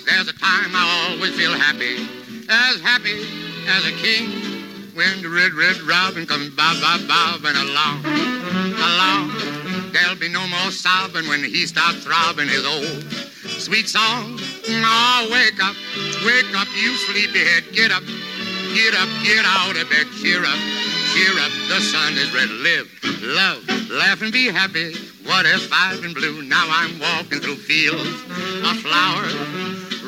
There's a time I always feel happy. As happy as a king. When the red, red robin comes bob, bob, bobbing along. Along. There'll be no more sobbing when he starts throbbing his old sweet song. Oh, wake up, wake up, you sleepyhead. Get up, get up, get out of bed. Cheer up, cheer up. The sun is red. Live, love, laugh, and be happy. What if I've been blue? Now I'm walking through fields of flowers.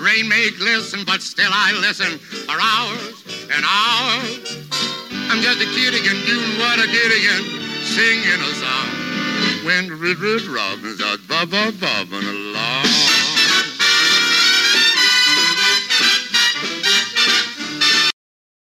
Rain may glisten, but still I listen for hours and hours. I'm just a kid again, doing what I did again, singing a song. When red, red robins bob, bob, bobbing